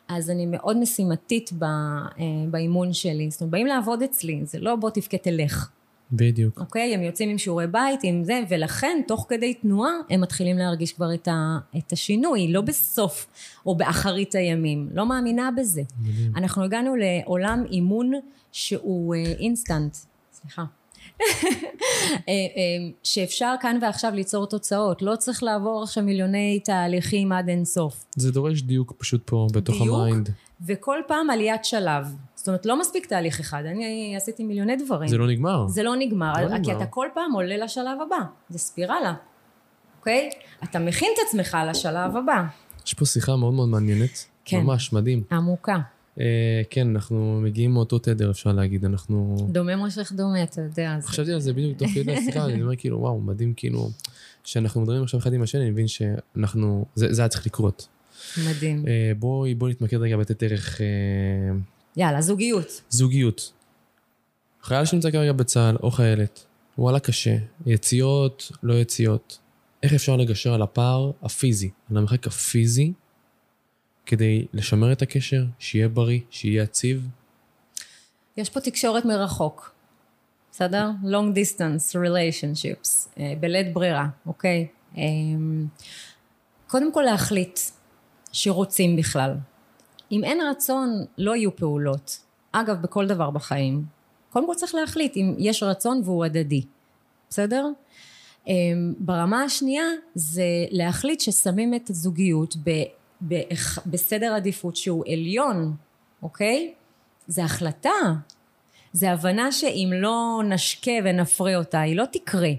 אז אני מאוד משימתית ב, אה, באימון שלי, זאת אומרת, באים לעבוד אצלי, זה לא בוא תבכה תלך. בדיוק. אוקיי? הם יוצאים עם שיעורי בית, עם זה, ולכן תוך כדי תנועה הם מתחילים להרגיש כבר את, ה, את השינוי, לא בסוף או באחרית הימים. לא מאמינה בזה. מדהים. אנחנו הגענו לעולם אימון שהוא אה, אינסטנט, סליחה. אה, אה, שאפשר כאן ועכשיו ליצור תוצאות, לא צריך לעבור עכשיו מיליוני תהליכים עד אינסוף. זה דורש דיוק פשוט פה, בתוך דיוק. ה mind. וכל פעם עליית שלב. זאת אומרת, לא מספיק תהליך אחד, אני עשיתי מיליוני דברים. זה לא נגמר. זה לא נגמר, לא כי נגמר. אתה כל פעם עולה לשלב הבא, זה ספירלה, אוקיי? אתה מכין את עצמך לשלב הבא, יש פה שיחה מאוד מאוד מעניינת. כן. ממש, מדהים. עמוקה. אה, כן, אנחנו מגיעים מאותו תדר, אפשר להגיד. אנחנו... דומה מושך דומה, אתה יודע. זה... חשבתי על זה בדיוק תוך כדי השיחה, אני אומר כאילו, וואו, מדהים כאילו, שאנחנו מדברים עכשיו אחד עם השני, אני מבין שאנחנו, זה זה היה צריך לקרות. מדהים. אה, בואי, בואי נתמקד רגע בתת ערך אה, יאללה, זוגיות. זוגיות. חייל שנמצא כרגע בצה"ל, או חיילת, וואלה קשה, יציאות, לא יציאות. איך אפשר לגשר על הפער הפיזי, על המרחק הפיזי, כדי לשמר את הקשר, שיהיה בריא, שיהיה יציב? יש פה תקשורת מרחוק, בסדר? long distance relationships, אה, בלית ברירה, אוקיי? אה, קודם כל להחליט שרוצים בכלל. אם אין רצון, לא יהיו פעולות. אגב, בכל דבר בחיים. קודם כל צריך להחליט אם יש רצון והוא הדדי, בסדר? אה, ברמה השנייה זה להחליט ששמים את הזוגיות ב, בסדר עדיפות שהוא עליון, אוקיי? זה החלטה, זה הבנה שאם לא נשקה ונפרה אותה, היא לא תקרה.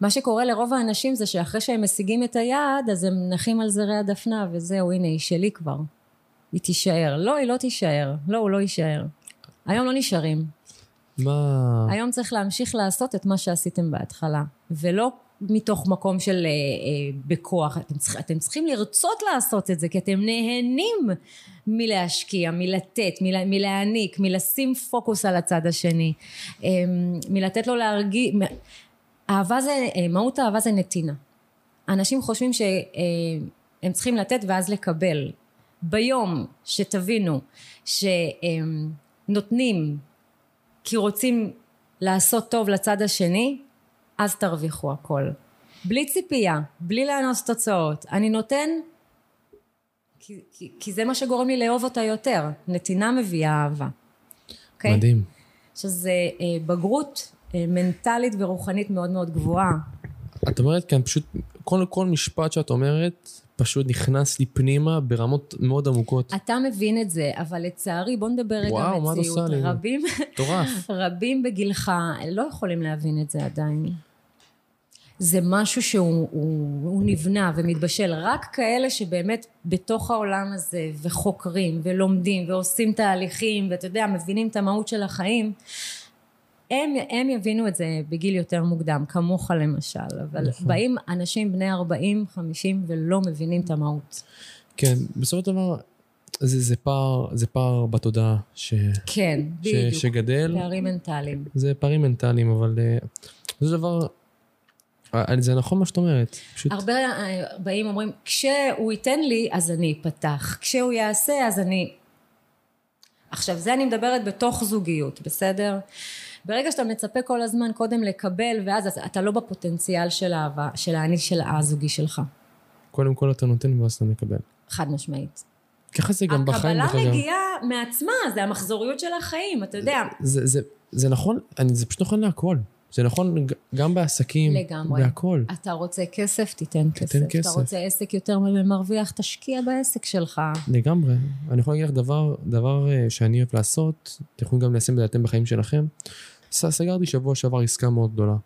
מה שקורה לרוב האנשים זה שאחרי שהם משיגים את היעד, אז הם נחים על זרי הדפנה, וזהו, הנה, היא שלי כבר. היא תישאר. לא, היא לא תישאר. לא, הוא לא יישאר. היום לא נשארים. מה... היום צריך להמשיך לעשות את מה שעשיתם בהתחלה, ולא מתוך מקום של אה, אה, בכוח. אתם, צריכים, אתם צריכים לרצות לעשות את זה, כי אתם נהנים מלהשקיע, מלתת, מלה, מלהעניק, מלשים פוקוס על הצד השני, אה, מלתת לו להרגיש... אהבה זה, אה, מהות האהבה זה נתינה. אנשים חושבים שהם צריכים לתת ואז לקבל. ביום שתבינו שנותנים כי רוצים לעשות טוב לצד השני, אז תרוויחו הכל. בלי ציפייה, בלי לאנוס תוצאות. אני נותן כי, כי, כי זה מה שגורם לי לאהוב אותה יותר. נתינה מביאה אהבה. אוקיי? מדהים. שזה אה, בגרות אה, מנטלית ורוחנית מאוד מאוד גבוהה. את אומרת כאן פשוט, כל, כל משפט שאת אומרת, פשוט נכנס לי פנימה ברמות מאוד עמוקות. אתה מבין את זה, אבל לצערי, בוא נדבר רגע וואו, מה את מציאות. עושה לי? רבים. רבים בגילך לא יכולים להבין את זה עדיין. זה משהו שהוא הוא, הוא נבנה ומתבשל. רק כאלה שבאמת בתוך העולם הזה וחוקרים ולומדים ועושים תהליכים ואתה יודע, מבינים את המהות של החיים, הם, הם יבינו את זה בגיל יותר מוקדם, כמוך למשל. אבל נכון. באים אנשים בני 40, 50 ולא מבינים את המהות. כן, בסופו של דבר, זה, זה פער, זה פער בתודעה ש, כן, ש, בדיוק. שגדל, פערים מנטליים. זה פערים מנטליים, אבל זה דבר, אה, זה נכון מה שאת אומרת, פשוט, הרבה אה, באים אומרים, כשהוא ייתן לי, אז אני אפתח. כשהוא יעשה, אז אני... עכשיו, זה אני מדברת בתוך זוגיות, בסדר? ברגע שאתה מצפה כל הזמן קודם לקבל, ואז אז אתה לא בפוטנציאל של האהבה, של האני של הזוגי שלך. קודם כל אתה נותן ואז אתה מקבל. חד משמעית. ככה זה גם בחיים, הקבלה. מגיעה מעצמה, זה המחזוריות של החיים, אתה יודע. זה, זה, זה נכון, אני, זה פשוט נכון להכל. זה נכון גם בעסקים, לגמרי. בהכל. אתה רוצה כסף, תיתן כסף. כסף. אתה רוצה עסק יותר מרוויח, תשקיע בעסק שלך. לגמרי. אני יכול להגיד לך דבר, דבר אה, שאני אוהב לעשות, אתם יכולים גם ליישם את זה אתם בחיים שלכם. סגרתי שבוע שעבר עסקה מאוד גדולה.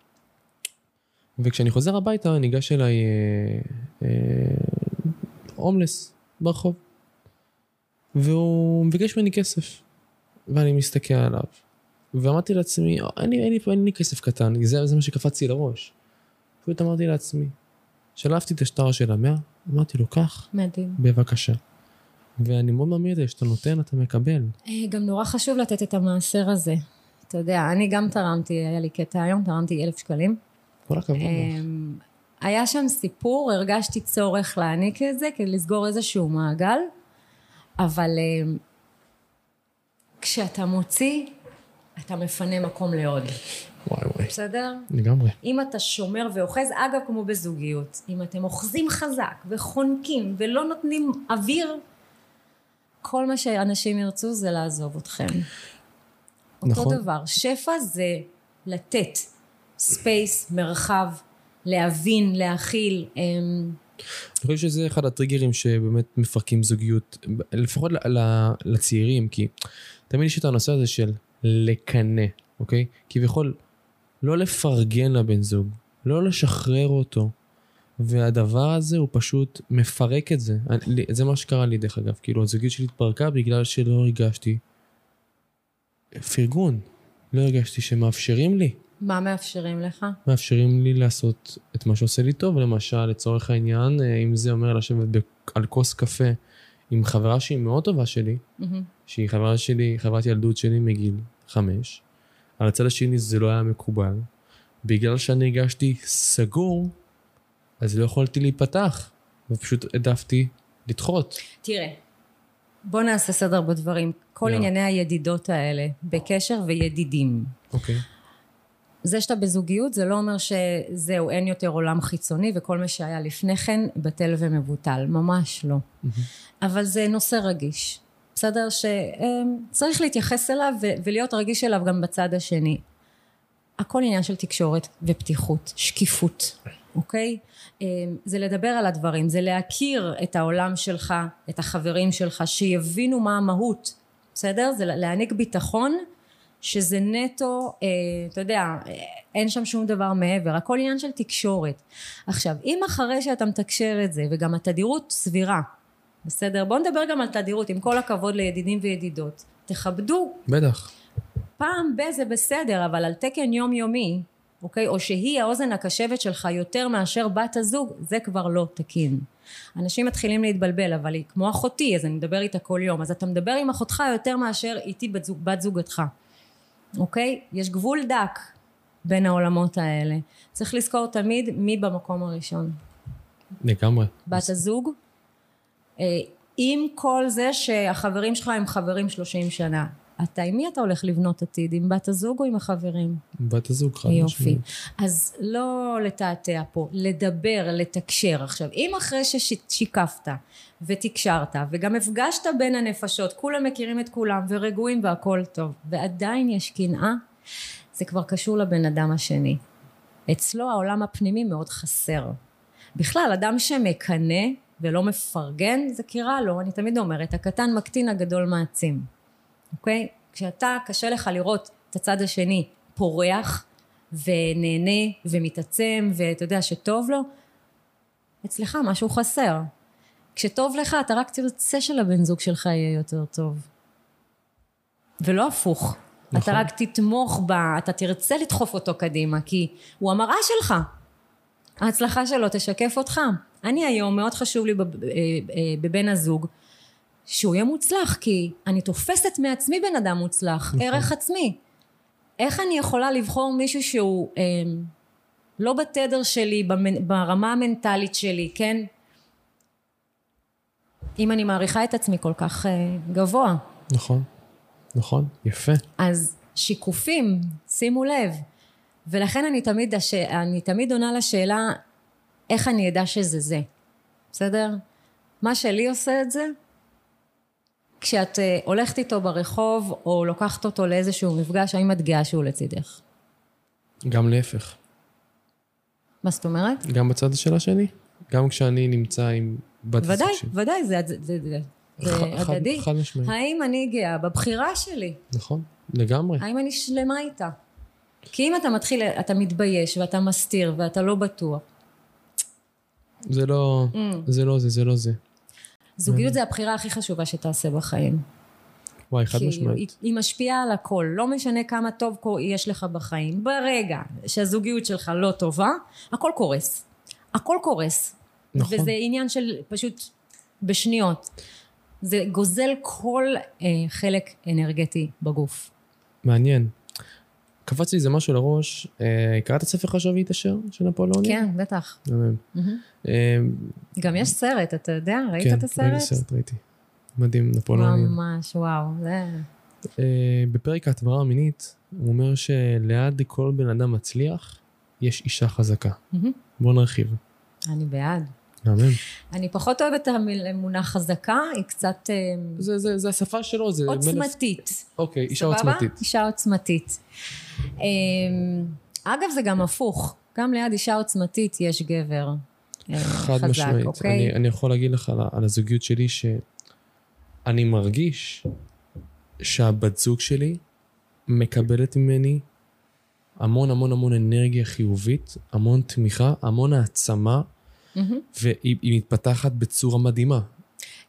וכשאני חוזר הביתה, ניגש אליי אה, אה, הומלס ברחוב. והוא מבקש ממני כסף. ואני מסתכל עליו. ואמרתי לעצמי, "אה, אין לי, אין לי, אין לי כסף קטן, זה, זה מה שקפץ לי לראש. פשוט אמרתי לעצמי, שלפתי את השטר של המאה, אמרתי לו, קח, מדהים. בבקשה. ואני מאוד מאמין לזה, שאתה נותן, אתה מקבל. אה, גם נורא חשוב לתת את המעשר הזה. אתה יודע, אני גם תרמתי, היה לי קטע היום, תרמתי אלף שקלים. כל הכבוד. אמ, היה שם סיפור, הרגשתי צורך להעניק את זה כדי לסגור איזשהו מעגל, אבל אמ, כשאתה מוציא, אתה מפנה מקום לעוד, וואי וואי. בסדר? לגמרי. אם אתה שומר ואוחז, אגב, כמו בזוגיות, אם אתם אוחזים חזק וחונקים ולא נותנים אוויר, כל מה שאנשים ירצו זה לעזוב אתכם. אותו נכון. דבר, שפע זה לתת space, מרחב, להבין, להכיל. אמ, אני חושב שזה אחד הטריגרים שבאמת מפרקים זוגיות, לפחות לצעירים, כי תמיד יש את הנושא הזה של לקנא, אוקיי? כביכול, לא לפרגן לבן זוג, לא לשחרר אותו. והדבר הזה הוא פשוט מפרק את זה. אני- זה מה שקרה לי דרך אגב, כאילו הזוגיות שלי התפרקה בגלל שלא הרגשתי פרגון. לא הרגשתי שמאפשרים לי. מה מאפשרים לך? מאפשרים לי לעשות את מה שעושה לי טוב, למשל, לצורך העניין, אה, אם זה אומר לשבת על כוס קפה עם חברה שהיא מאוד טובה שלי, מהמם. שהיא חברה שלי, חברת ילדות שלי מגיל חמש, על הצד השני זה לא היה מקובל. בגלל שאני הרגשתי סגור, אז לא יכולתי להיפתח, ופשוט העדפתי לדחות. תראה, בוא נעשה סדר בדברים. כל יאללה. ענייני הידידות האלה, בקשר וידידים. אוקיי. זה שאתה בזוגיות זה לא אומר שזהו, אין יותר עולם חיצוני וכל מה שהיה לפני כן בטל ומבוטל, ממש לא. אבל זה נושא רגיש, בסדר? שצריך להתייחס אליו ולהיות רגיש אליו גם בצד השני. הכל עניין של תקשורת ופתיחות, שקיפות, אוקיי? אה, זה לדבר על הדברים, זה להכיר את העולם שלך, את החברים שלך, שיבינו מה המהות, בסדר? זה להעניק ביטחון שזה נטו, אה, אתה יודע, אה, אין שם שום דבר מעבר, הכל עניין של תקשורת. עכשיו, אם אחרי שאתה מתקשר את זה, וגם התדירות סבירה, בסדר? בואו נדבר גם על תדירות, עם כל הכבוד לידידים וידידות. תכבדו, בטח. פעם ב- זה בסדר, אבל על תקן יומיומי, אוקיי? או שהיא האוזן הקשבת שלך יותר מאשר בת הזוג, זה כבר לא תקין. אנשים מתחילים להתבלבל, אבל היא כמו אחותי, אז אני מדבר איתה כל יום. אז אתה מדבר עם אחותך יותר מאשר איתי בת, זוג, בת זוגתך, אוקיי? יש גבול דק בין העולמות האלה. צריך לזכור תמיד מי במקום הראשון. לגמרי. בת הזוג, עם כל זה שהחברים שלך הם חברים 30 שנה. אתה, עם מי אתה הולך לבנות עתיד? עם בת הזוג או עם החברים? בת הזוג חד יופי. משמעית. אז לא לתעתע פה, לדבר, לתקשר. עכשיו, אם אחרי ששיקפת ותקשרת וגם הפגשת בין הנפשות, כולם מכירים את כולם ורגועים והכל טוב, ועדיין יש קנאה, זה כבר קשור לבן אדם השני. אצלו העולם הפנימי מאוד חסר. בכלל, אדם שמקנא ולא מפרגן, זה כי רע לו. אני תמיד אומרת, הקטן מקטין, הגדול מעצים. אוקיי? כשאתה, קשה לך לראות את הצד השני פורח ונהנה ומתעצם ואתה יודע שטוב לו, אצלך משהו חסר. כשטוב לך, אתה רק תרצה שלבן זוג שלך יהיה יותר טוב. ולא הפוך. נכון. אתה רק תתמוך בה, אתה תרצה לדחוף אותו קדימה, כי הוא המראה שלך. ההצלחה שלו תשקף אותך. אני היום, מאוד חשוב לי בב- אה, אה, בבן הזוג, שהוא יהיה מוצלח, כי אני תופסת מעצמי בן אדם מוצלח, נכון. ערך עצמי. איך אני יכולה לבחור מישהו שהוא אה, לא בתדר שלי, במנ- ברמה המנטלית שלי, כן? אם אני מעריכה את עצמי כל כך אה, גבוה. נכון. נכון. יפה. אז שיקופים, שימו לב. ולכן אני תמיד, הש... אני תמיד עונה לשאלה, איך אני אדע שזה זה, בסדר? מה שלי עושה את זה, כשאת אה, הולכת איתו ברחוב, או לוקחת אותו לאיזשהו מפגש, האם את גאה שהוא לצידך? גם להפך. מה זאת אומרת? גם בצד של השני. גם כשאני נמצא עם בת הזוג ודאי, שלי. ודאי, זה, זה, זה, זה, זה ח- חד- הדדי. חד משמעית. האם אני גאה בבחירה שלי? נכון, לגמרי. האם אני שלמה איתה? כי אם אתה מתחיל, אתה מתבייש ואתה מסתיר ואתה לא בטוח. זה לא, Mm. זה לא זה, זה לא זה. זוגיות זה הבחירה הכי חשובה שתעשה בחיים. וואי, חד משמעית. היא, היא משפיעה על הכל, לא משנה כמה טוב יש לך בחיים. ברגע שהזוגיות שלך לא טובה, הכל קורס. הכל קורס. נכון. וזה עניין של פשוט בשניות. זה גוזל כל אה, חלק אנרגטי בגוף. מעניין. קפץ לי איזה משהו לראש. אה, קראת את הספר חשוב והתעשר של נפוליאון? כן, בטח. אה, גם יש סרט, אתה יודע? ראית כן, את הסרט? ראיתי סרט, ראיתי. מדהים, נפוליאון. ממש, וואו. זה... אה, בפרק ההתמרה המינית, הוא אומר שליד כל בן אדם מצליח, יש אישה חזקה. מהמם. בוא נרחיב. אני בעד. מהמם. אני פחות אוהבת את המונח חזקה, היא קצת אה, זה, זה, זה השפה שלו, זה... עוצמתית. אוקיי, אישה סבבה? עוצמתית. אישה עוצמתית. אמ, אגב, זה גם הפוך. גם ליד אישה עוצמתית יש גבר אה, חד חזק, משמעית. אוקיי? אני, אני יכול להגיד לך על, על הזוגיות שלי שאני מרגיש שהבת זוג שלי מקבלת ממני המון המון המון אנרגיה חיובית, המון תמיכה, המון העצמה, מהמם. והיא היא מתפתחת בצורה מדהימה.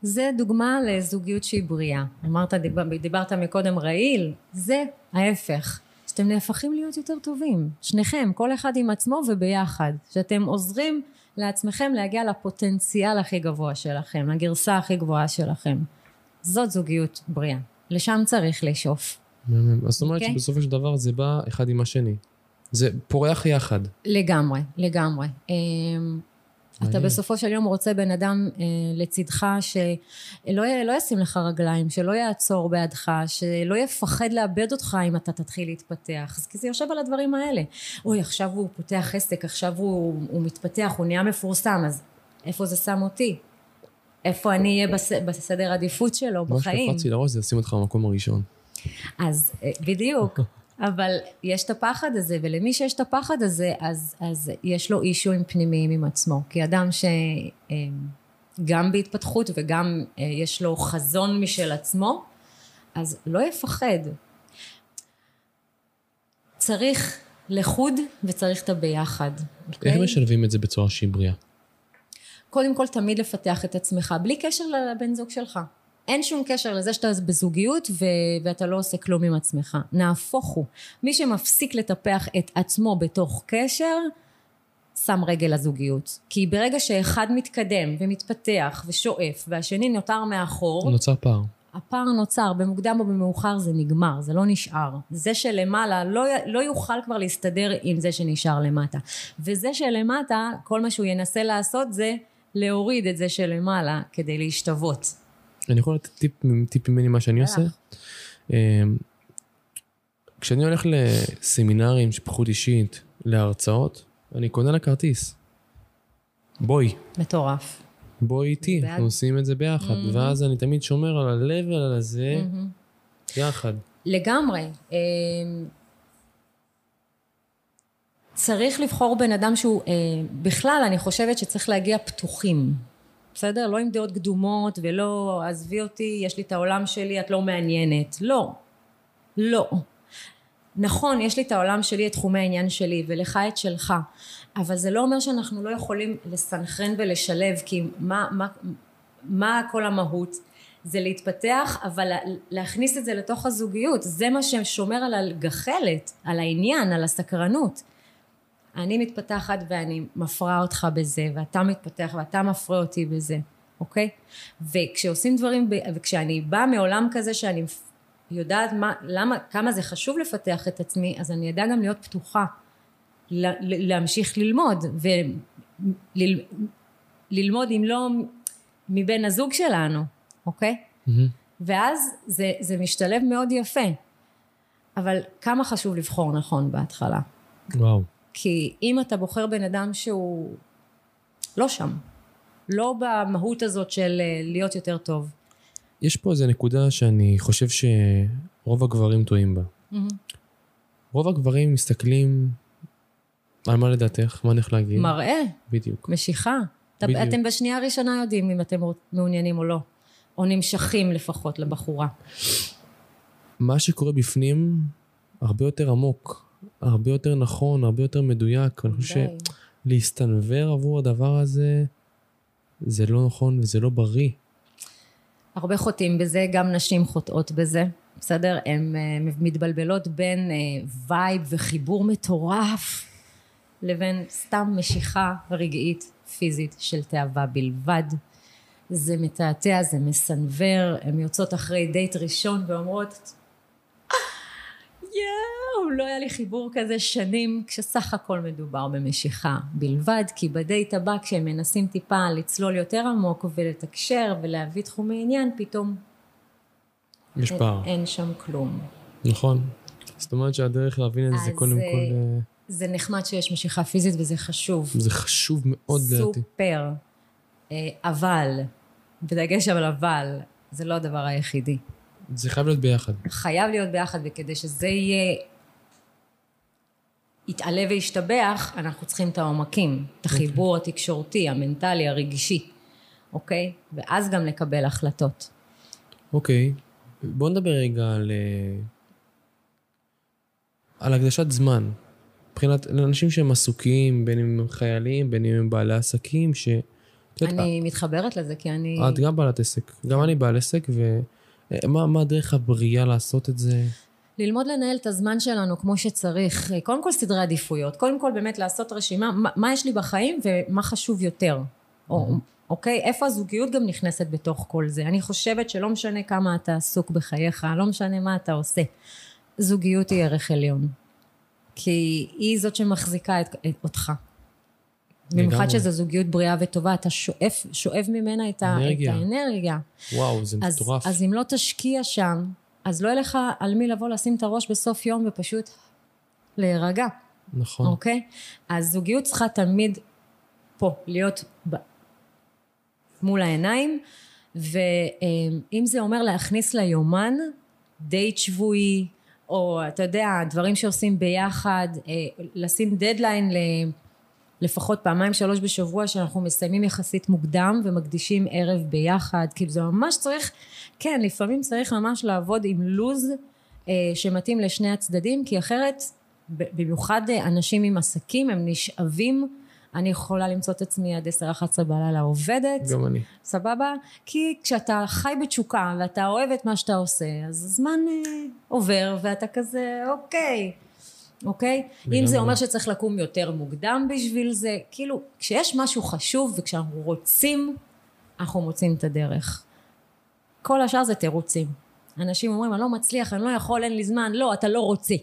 זה דוגמה לזוגיות שהיא בריאה. אמרת, דיבר, דיברת מקודם רעיל, זה ההפך. שאתם נהפכים להיות יותר טובים. שניכם, כל אחד עם עצמו וביחד. שאתם עוזרים לעצמכם להגיע לפוטנציאל הכי גבוה שלכם, לגרסה הכי גבוהה שלכם. זאת זוגיות בריאה. לשם צריך לשאוף. מהמם. אז זאת אומרת אוקיי. שבסופו של דבר זה בא אחד עם השני. זה פורח יחד. לגמרי, לגמרי. אתה. בסופו של יום רוצה בן אדם אה, לצידך שלא לא ישים לך רגליים, שלא יעצור בעדך, שלא יפחד לאבד אותך אם אתה תתחיל להתפתח. אז כי זה יושב על הדברים האלה. אוי, עכשיו הוא פותח עסק, עכשיו הוא, הוא מתפתח, הוא נהיה מפורסם, אז איפה זה שם אותי? איפה אני אהיה בס, בסדר עדיפות שלו מה בחיים? שקפץ לי לראש זה לשים אותך במקום הראשון. אז אה, בדיוק, אבל יש את הפחד הזה, ולמי שיש את הפחד הזה, אז, אז יש לו אישויים פנימיים עם עצמו. כי אדם שגם בהתפתחות וגם אה, יש לו חזון משל עצמו, אז לא יפחד. צריך לחוד וצריך את הביחד. איך אוקיי? משלבים את זה בצורה שהיא בריאה? קודם כל תמיד לפתח את עצמך, בלי קשר לבן זוג שלך. אין שום קשר לזה שאתה בזוגיות ו- ואתה לא עושה כלום עם עצמך. נהפוך הוא. מי שמפסיק לטפח את עצמו בתוך קשר, שם רגל לזוגיות. כי ברגע שאחד מתקדם ומתפתח ושואף והשני נותר מאחור, נוצר פער. הפער נוצר, במוקדם או במאוחר זה נגמר, זה לא נשאר. זה שלמעלה לא, לא יוכל כבר להסתדר עם זה שנשאר למטה. וזה שלמטה, כל מה שהוא ינסה לעשות זה להוריד את זה שלמעלה כדי להשתוות. אני יכול לתת טיפ, טיפ ממני מה שאני. עושה? אמ, כשאני הולך לסמינרים, שפחות אישית, להרצאות, אני קונה לה כרטיס. בואי, מטורף. בואי איתי, בעד. אנחנו עושים את זה ביחד. ואז אני תמיד שומר על ה-level הזה יחד. לגמרי. אמ, צריך לבחור בן אדם שהוא, אה, בכלל אני חושבת שצריך להגיע פתוחים, בסדר? לא עם דעות קדומות ולא עזבי אותי, יש לי את העולם שלי, את לא מעניינת. לא. לא. נכון, יש לי את העולם שלי, את תחומי העניין שלי, ולך את שלך, אבל זה לא אומר שאנחנו לא יכולים לסנכרן ולשלב, כי מה, מה, מה כל המהות? זה להתפתח, אבל לה- להכניס את זה לתוך הזוגיות, זה מה ששומר על הגחלת, על העניין, על הסקרנות. אני מתפתחת ואני מפרה אותך בזה, ואתה מתפתח ואתה מפרה אותי בזה, אוקיי? וכשעושים דברים, ב... וכשאני באה מעולם כזה שאני יודעת מה, למה, כמה זה חשוב לפתח את עצמי, אז אני אדע גם להיות פתוחה, להמשיך ללמוד, וללמוד אם לא מבן הזוג שלנו, אוקיי? מהמם. ואז זה, זה משתלב מאוד יפה. אבל כמה חשוב לבחור נכון בהתחלה. וואו. כי אם אתה בוחר בן אדם שהוא לא שם, לא במהות הזאת של אה, להיות יותר טוב, יש פה איזו נקודה שאני חושב שרוב הגברים טועים בה. רוב הגברים מסתכלים על מה לדעתך, מה הולך להגיד. מראה, בדיוק. משיכה. בדיוק. אתם בשנייה הראשונה יודעים אם אתם מעוניינים או לא. או נמשכים לפחות לבחורה. מה שקורה בפנים הרבה יותר עמוק, הרבה יותר נכון, הרבה יותר מדויק. אני חושב די. שלהסתנוור עבור הדבר הזה, זה לא נכון וזה לא בריא. הרבה חוטאים בזה, גם נשים חוטאות בזה, בסדר? הן אה, מתבלבלות בין אה, וייב וחיבור מטורף לבין סתם משיכה רגעית פיזית של תאווה בלבד. זה מתעתע, זה מסנוור, הן יוצאות אחרי דייט ראשון ואומרות יואו, לא היה לי חיבור כזה שנים, כשסך הכל מדובר במשיכה בלבד, כי בדייט הבא כשהם מנסים טיפה לצלול יותר עמוק ולתקשר ולהביא תחומי עניין, פתאום יש אין, פער. אין שם כלום. נכון. זאת אומרת שהדרך להבין את זה קודם אה, כל, אה, זה נחמד שיש משיכה פיזית וזה חשוב. זה חשוב מאוד לדעתי. סופר. אה, אבל, בדגש על אבל, זה לא הדבר היחידי. זה חייב להיות ביחד. חייב להיות ביחד, וכדי שזה יהיה... יתעלה וישתבח, אנחנו צריכים את העומקים, את החיבור התקשורתי, המנטלי, הרגשי, אוקיי? ואז גם לקבל החלטות. אוקיי, בוא נדבר רגע על... אה, על הקדשת זמן. מבחינת אנשים שהם עסוקים, בין אם הם חיילים, בין אם הם בעלי עסקים, ש... את אני מתחברת לזה, כי אני... את גם בעלת עסק, גם אני בעל עסק, ומה מה הדרך הבריאה לעשות את זה? ללמוד לנהל את הזמן שלנו כמו שצריך. קודם כל סדרי עדיפויות. קודם כל באמת לעשות רשימה, מה, מה יש לי בחיים ומה חשוב יותר. או, אוקיי? איפה הזוגיות גם נכנסת בתוך כל זה. אני חושבת שלא משנה כמה אתה עסוק בחייך, לא משנה מה אתה עושה. זוגיות היא ערך עליון. כי היא זאת שמחזיקה את, את, אותך. במיוחד. שזו זוגיות בריאה וטובה, אתה שואף, שואב ממנה את, ה, את אנרגיה. האנרגיה. וואו, זה אז, מטורף. אז אם לא תשקיע שם, אז לא יהיה לך על מי לבוא לשים את הראש בסוף יום ופשוט להירגע, נכון. אוקיי? אז זוגיות צריכה תמיד פה, להיות ב... מול העיניים, ואם זה אומר להכניס ליומן דייט שבועי, או אתה יודע, דברים שעושים ביחד, אה, לשים דדליין ל... לפחות פעמיים שלוש בשבוע שאנחנו מסיימים יחסית מוקדם ומקדישים ערב ביחד, כאילו זה ממש צריך, כן, לפעמים צריך ממש לעבוד עם לוז אה, שמתאים לשני הצדדים, כי אחרת, במיוחד אה, אנשים עם עסקים, הם נשאבים, אני יכולה למצוא את עצמי עד 10-11 בלילה עובדת, גם אני. סבבה? כי כשאתה חי בתשוקה ואתה אוהב את מה שאתה עושה, אז הזמן אה, עובר ואתה כזה, אוקיי, אוקיי? אם זה לגמרי. אומר שצריך לקום יותר מוקדם בשביל זה, כאילו, כשיש משהו חשוב וכשאנחנו רוצים, אנחנו מוצאים את הדרך. כל השאר זה תירוצים. אנשים אומרים, אני לא מצליח, אני לא יכול, אין לי זמן. לא, אתה לא רוצה.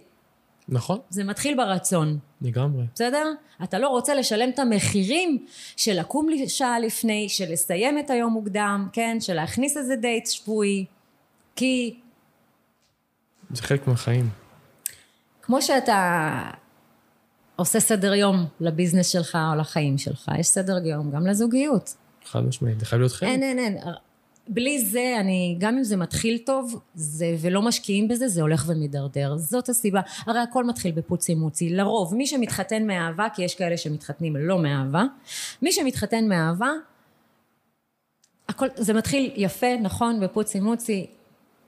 נכון, זה מתחיל ברצון. לגמרי. בסדר? אתה לא רוצה לשלם את המחירים של לקום שעה לפני, של לסיים את היום מוקדם, כן? של להכניס איזה דייט שבועי. כי זה חלק מהחיים. כמו שאתה עושה סדר יום לביזנס שלך או לחיים שלך, יש סדר יום גם לזוגיות. חד משמעית, זה חייב להיות חלק. אין, אין, אין. בלי זה, אני, גם אם זה מתחיל טוב, זה, ולא משקיעים בזה, זה הולך ומידרדר. זאת הסיבה. הרי הכל מתחיל בפוצי מוצי. לרוב, מי שמתחתן מאהבה, כי יש כאלה שמתחתנים לא מאהבה, מי שמתחתן מאהבה, הכל, זה מתחיל יפה, נכון, בפוצי מוצי.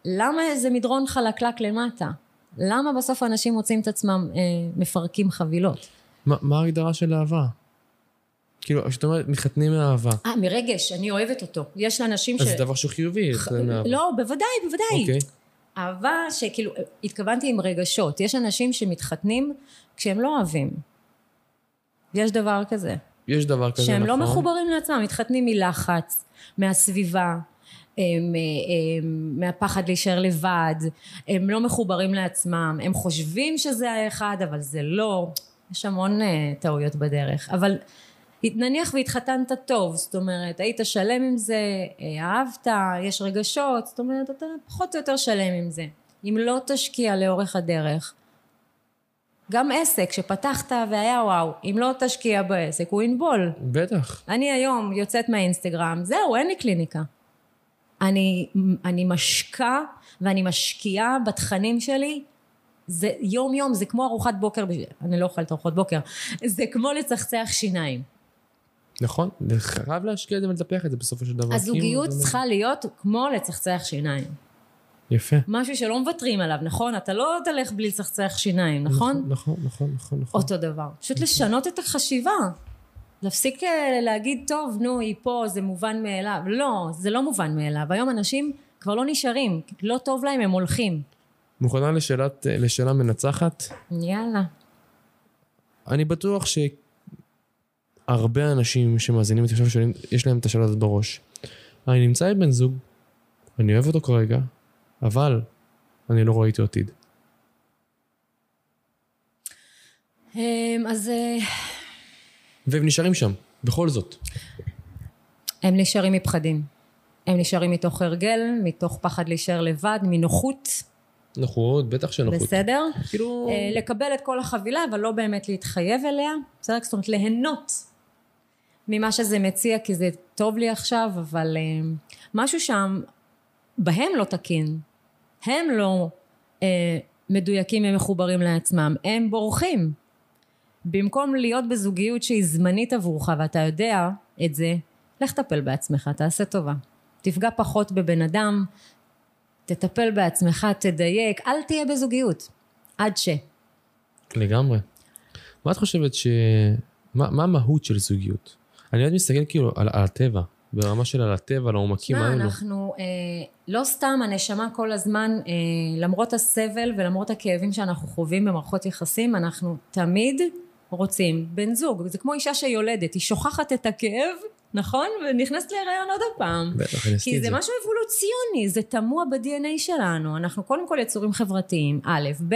למה איזה מדרון חלקלק למטה? למה בסוף אנשים מוצאים את עצמם אה, מפרקים חבילות? מה מה ההגדרה של אהבה? כאילו, כשאת אומרת, מתחתנים מאהבה, אה, מרגש, אני אוהבת אותו. יש אנשים ש... אז זה דבר שהוא חיובי, מאהבה. לא, בוודאי, בוודאי. אוקיי. אהבה שכאילו, התכוונתי עם רגשות. יש אנשים שמתחתנים כשהם לא אוהבים. יש דבר כזה. יש דבר כזה, שהם לא נכון. מחוברים לעצמם, מתחתנים מלחץ, מהסביבה, הם, הם, מהפחד להישאר לבד, הם לא מחוברים לעצמם, הם חושבים שזה האחד, אבל זה לא. יש המון אה, טעויות בדרך. אבל נניח והתחתנת טוב, זאת אומרת, היית שלם עם זה, אה, אהבת, יש רגשות, זאת אומרת, אתה פחות או יותר שלם עם זה. אם לא תשקיע לאורך הדרך, גם עסק שפתחת והיה וואו, אם לא תשקיע בעסק הוא ינבול. בטח. אני היום יוצאת מהאינסטגרם, זהו, אין לי קליניקה. אני, אני משקה ואני משקיעה בתכנים שלי זה יום יום, זה כמו ארוחת בוקר, אני לא אוכלת ארוחות בוקר, זה כמו לצחצח שיניים. נכון, חייב להשקיע את זה ולטפח את זה בסופו של דבר. הזוגיות כאילו, זה- צריכה להיות כמו לצחצח שיניים. יפה. משהו שלא מוותרים עליו, נכון? אתה לא תלך בלי לצחצח שיניים, נכון? נכון, נכון, נכון, נכון. אותו דבר. פשוט לשנות את החשיבה. להפסיק אה, להגיד, טוב, נו, היא פה, זה מובן מאליו. לא, זה לא מובן מאליו. היום אנשים כבר לא נשארים, לא טוב להם, הם הולכים. מוכנה לשאלת, לשאלה מנצחת? יאללה. אני בטוח שהרבה אנשים שמאזינים אותי עכשיו שואלים, יש להם את השאלה הזאת בראש. אני נמצא עם בן זוג, אני אוהב אותו כרגע, אבל אני לא רואה איתו עתיד. אמ, אז אה, והם נשארים שם, בכל זאת. הם נשארים מפחדים. הם נשארים מתוך הרגל, מתוך פחד להישאר לבד, מנוחות, נוחות, בטח שנוחות. בסדר? כאילו... אה, לקבל את כל החבילה, אבל לא באמת להתחייב אליה, בסדר? זאת אומרת, ליהנות ממה שזה מציע, כי זה טוב לי עכשיו, אבל אה, משהו שם בהם לא תקין. הם לא אה, מדויקים ומחוברים לעצמם, הם בורחים. במקום להיות בזוגיות שהיא זמנית עבורך, ואתה יודע את זה, לך טפל בעצמך, תעשה טובה. תפגע פחות בבן אדם, תטפל בעצמך, תדייק, אל תהיה בזוגיות. עד ש... לגמרי. מה את חושבת ש... מה, מה המהות של זוגיות? אני באמת מסתכל כאילו על, על הטבע, ברמה של על הטבע, על העומקים תשמע, האלו. אנחנו, אה, לא סתם הנשמה כל הזמן, אה, למרות הסבל ולמרות הכאבים שאנחנו חווים במערכות יחסים, אנחנו תמיד רוצים בן זוג. זה כמו אישה שיולדת, היא שוכחת את הכאב, נכון? ונכנסת להיריון עוד פעם. כי זה זה. משהו אבולוציוני, זה תמוה ב-DNA שלנו. אנחנו קודם כל יצורים חברתיים, א', ב',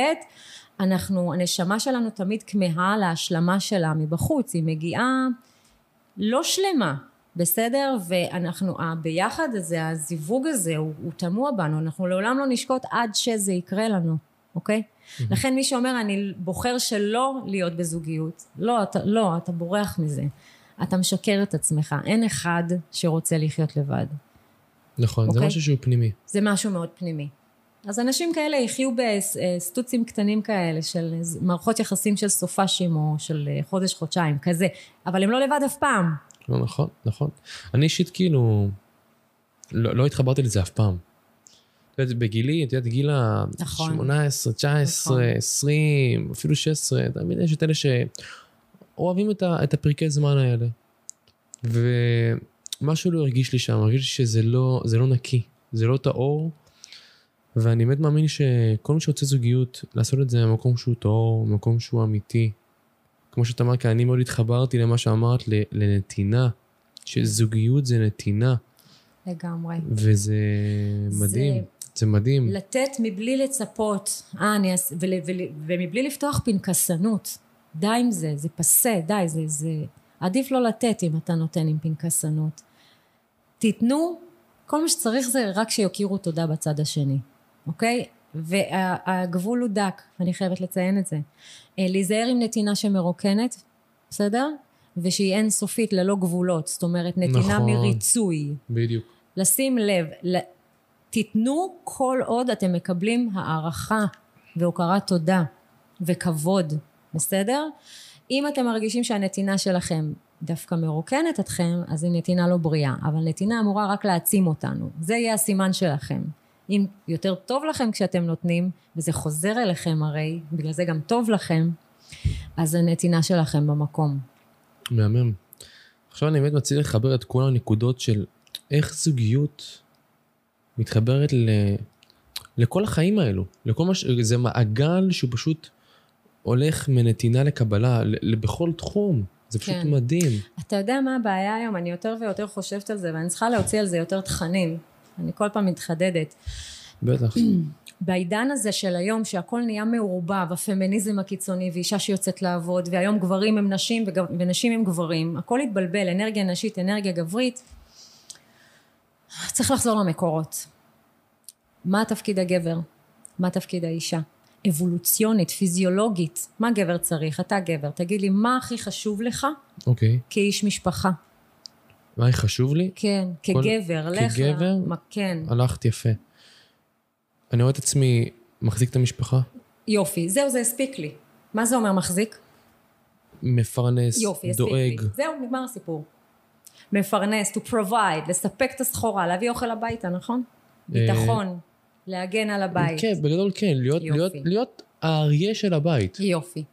אנחנו, הנשמה שלנו תמיד כמהה להשלמה שלה מבחוץ, היא מגיעה לא שלמה, בסדר? ואנחנו, הביחד הזה, הזיווג הזה, הוא, הוא תמוה בנו, אנחנו לעולם לא נשקוט עד שזה יקרה לנו, אוקיי? לכן מי שאומר אני בוחר שלא להיות בזוגיות, לא, אתה, לא, אתה בורח מזה. אתה משקר את עצמך, אין אחד שרוצה לחיות לבד. נכון, זה אוקיי. משהו שהוא פנימי. זה משהו מאוד פנימי. אז אנשים כאלה יחיו בסטוצים קטנים כאלה של מערכות יחסים של סופאשים או של אה, חודש, חודשיים, כזה. אבל הם לא לבד אף פעם. לא, נכון, נכון. אני אישית כאילו, לא, לא התחברתי לזה אף פעם. את יודעת, בגילי, את יודעת, גיל נכון. ה-18, 19, נכון. 20, אפילו 16, תמיד יש את אלה שאוהבים את, ה, את הפרקי זמן האלה. ומשהו לא הרגיש לי שם, הרגיש לי שזה לא, לא נקי, זה לא טהור. ואני באמת מאמין שכל מי שרוצה זוגיות, לעשות את זה במקום שהוא טהור, במקום שהוא אמיתי. כמו שאת אמרת, כי אני מאוד התחברתי למה שאמרת, לנתינה, שזוגיות זה נתינה, לגמרי. וזה מדהים, זה מדהים. לתת מבלי לצפות, אה, אני, אעש- ול, ול, ומבלי לפתוח פנקסנות. די עם זה, זה פסה, די, זה, זה... עדיף לא לתת אם אתה נותן עם פנקסנות. תיתנו, כל מה שצריך זה רק שיוקירו תודה בצד השני, אוקיי? והגבול הוא דק, אני חייבת לציין את זה. אה, להיזהר עם נתינה שמרוקנת, בסדר? ושהיא אינסופית ללא גבולות, זאת אומרת נתינה נכון. מריצוי. בדיוק. לשים לב, תיתנו כל עוד אתם מקבלים הערכה והוקרת תודה וכבוד, בסדר? אם אתם מרגישים שהנתינה שלכם דווקא מרוקנת אתכם, אז היא נתינה לא בריאה, אבל נתינה אמורה רק להעצים אותנו, זה יהיה הסימן שלכם. אם יותר טוב לכם כשאתם נותנים, וזה חוזר אליכם הרי, בגלל זה גם טוב לכם, אז הנתינה שלכם במקום. מהמם. עכשיו אני באמת מציע לחבר את כל הנקודות של איך זוגיות מתחברת ל... לכל החיים האלו, לכל מה ש... זה מעגל שהוא פשוט הולך מנתינה לקבלה, בכל תחום. זה פשוט כן. מדהים. אתה יודע מה הבעיה היום? אני יותר ויותר חושבת על זה, ואני צריכה להוציא על זה יותר תכנים. אני כל פעם מתחדדת. בטח. בעידן הזה של היום שהכל נהיה מעורבב, הפמיניזם הקיצוני ואישה שיוצאת לעבוד והיום גברים הם נשים ונשים הם גברים, הכל התבלבל, אנרגיה נשית, אנרגיה גברית. צריך לחזור למקורות. מה תפקיד הגבר? מה תפקיד האישה? אבולוציונית, פיזיולוגית, מה גבר צריך? אתה גבר, תגיד לי מה הכי חשוב לך אוקיי. כאיש משפחה? מה חשוב לי? כן, כגבר, לך. כגבר? מה- כן, הלכת יפה. אני רואה את עצמי מחזיק את המשפחה, יופי. זהו, זה הספיק לי. מה זה אומר מחזיק? מפרנס, יופי, הספיק לי. דואג. זהו, נגמר הסיפור. מפרנס, to provide, לספק את הסחורה, להביא אוכל הביתה, נכון? ביטחון, להגן על הבית. כן, בגדול כן, להיות. להיות, להיות האריה של הבית. יופי.